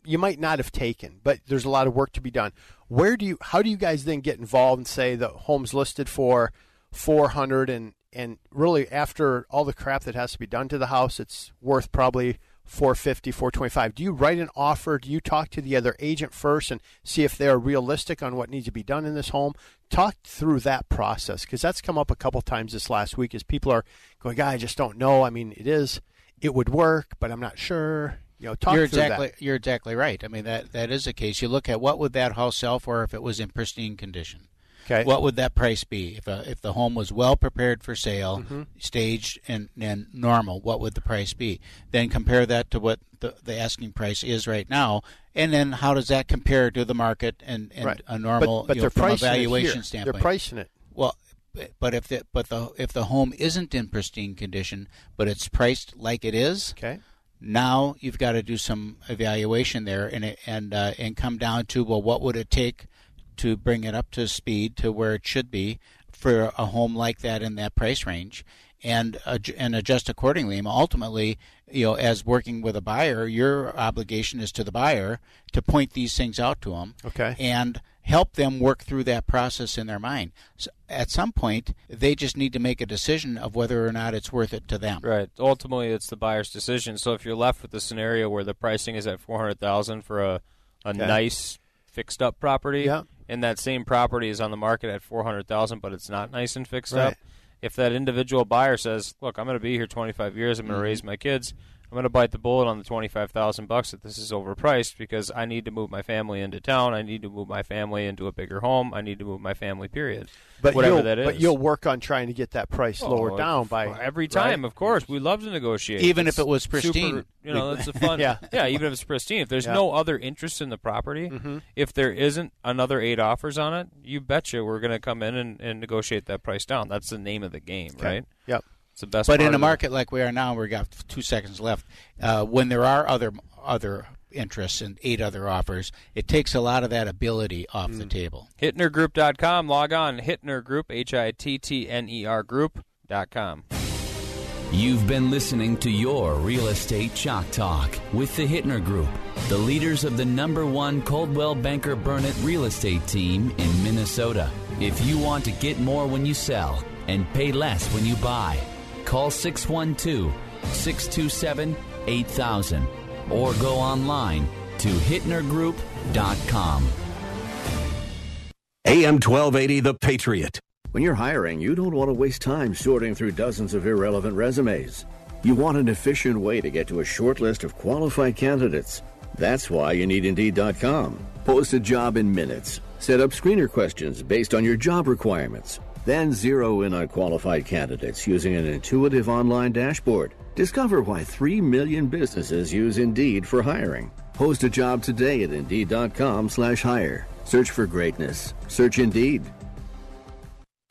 Speaker 19: you might not have taken, but there's a lot of work to be done. Where do you? How do you guys then get involved and say the home's listed for four hundred and and and really after all the crap that has to be done to the house, it's worth probably 450 425 do you write an offer do you talk to the other agent first and see if they're realistic on what needs to be done in this home talk through that process because that's come up a couple times this last week as people are going i just don't know i mean it is it would work but i'm not sure you know talk
Speaker 16: you're
Speaker 19: through
Speaker 16: exactly
Speaker 19: that.
Speaker 16: you're exactly right. I mean that that is the case. You look at what would that house sell for if it was in pristine condition.
Speaker 19: Okay.
Speaker 16: What would that price be if a, if the home was well prepared for sale,
Speaker 19: Mhm.
Speaker 16: staged and, and normal? What would the price be? Then compare that to what the, the asking price is right now, and then how does that compare to the market and, and
Speaker 19: Right.
Speaker 16: a normal
Speaker 19: But- but
Speaker 16: you know,
Speaker 19: they're
Speaker 16: from a
Speaker 19: pricing it
Speaker 16: valuation
Speaker 19: They're pricing it.
Speaker 16: Well, but if the but the if the home isn't in pristine condition, but it's priced like it is,
Speaker 19: okay.
Speaker 16: Now you've got to do some evaluation there, and and uh, and come down to well, what would it take to bring it up to speed to where it should be for a home like that in that price range, and and adjust accordingly. And ultimately, you know, as working with a buyer, your obligation is to the buyer to point these things out to them,
Speaker 19: Okay.
Speaker 16: and help them work through that process in their mind. So at some point, they just need to make a decision of whether or not it's worth it to them.
Speaker 18: Right. Ultimately, it's the buyer's decision. So if you're left with the scenario where the pricing is at four hundred thousand for a a
Speaker 19: Okay.
Speaker 18: nice fixed up property,
Speaker 19: Yeah.
Speaker 18: and that same property is on the market at four hundred thousand, but it's not nice and fixed
Speaker 19: Right.
Speaker 18: up. If that individual buyer says, "Look, I'm going to be here 25 years. I'm going to
Speaker 19: Mhm.
Speaker 18: raise my kids. I'm going to bite the bullet on the 25,000 bucks that this is overpriced because I need to move my family into town. I need to move my family into a bigger home. I need to move my family. Period.
Speaker 19: But
Speaker 18: whatever
Speaker 19: you'll,
Speaker 18: that is.
Speaker 19: But you'll work on trying to get that price lowered
Speaker 18: Oh,
Speaker 19: down by
Speaker 18: every time,
Speaker 19: right?
Speaker 18: of course. We love to negotiate,
Speaker 16: Even
Speaker 18: It's
Speaker 16: if it was
Speaker 18: super-
Speaker 16: pristine.
Speaker 18: you know,
Speaker 16: We-
Speaker 18: that's a *laughs* fun.
Speaker 19: Yeah.
Speaker 18: yeah, Even if it's pristine, if there's
Speaker 19: Yeah.
Speaker 18: no other interest in the property,
Speaker 16: Mm-hmm.
Speaker 19: Mhm.
Speaker 18: if there isn't another eight offers on it, you betcha we're going to come in and, and negotiate that price down. That's the name of the game,
Speaker 19: Okay.
Speaker 18: right?
Speaker 19: Yep.
Speaker 18: It's the best.
Speaker 16: But
Speaker 18: part
Speaker 16: in a market like we are now, we've got two seconds left. Uh, when there are other other interests and eight other offers, it takes a lot of that ability off
Speaker 18: Mm.
Speaker 16: the table.
Speaker 18: HittnerGroup.com. Log on. Hittner Group. H i t t n e r Group.com.
Speaker 15: You've been listening to your Real Estate Chalk Talk with the Hittner Group, the leaders of the number one Coldwell Banker Burnett real estate team in Minnesota. If you want to get more when you sell and pay less when you buy, call 612 627 8000 or go online to HittnerGroup.com.
Speaker 10: AM 1280, The Patriot.
Speaker 27: When you're hiring, you don't want to waste time sorting through dozens of irrelevant resumes. You want an efficient way to get to a short list of qualified candidates. That's why you need Indeed.com. Post a job in minutes. Set up screener questions based on your job requirements. Then zero in on qualified candidates using an intuitive online dashboard. Discover why 3 million businesses use Indeed for hiring. Post a job today at Indeed.com slash hire. Search for greatness. Search Indeed.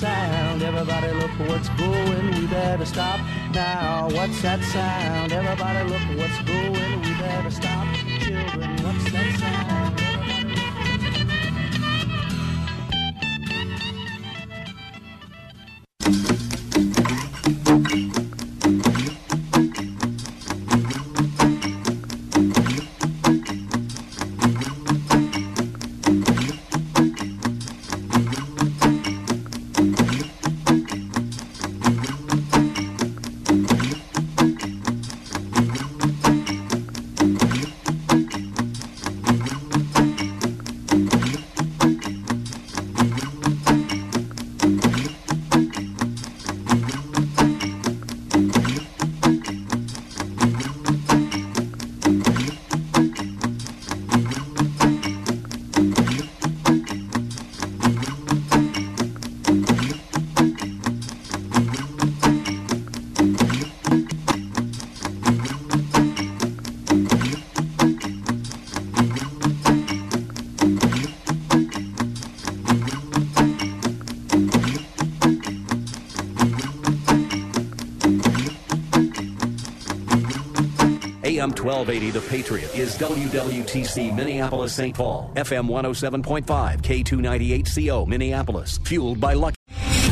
Speaker 29: sound? Everybody look what's going. We better stop. Now, what's that sound? Everybody look what's going. We better stop. Children, what's that sound?
Speaker 3: 1280 The Patriot is WWTC Minneapolis St. Paul, FM 107.5, K298CO Minneapolis, fueled by Lucky.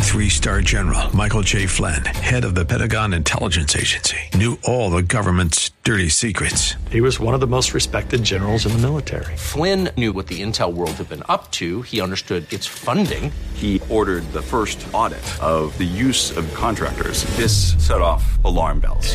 Speaker 30: Three star general Michael J. Flynn, head of the Pentagon Intelligence Agency, knew all the government's dirty secrets.
Speaker 31: He was one of the most respected generals in the military.
Speaker 32: Flynn knew what the intel world had been up to. He understood its funding.
Speaker 33: He ordered the first audit of the use of contractors. This set off alarm bells.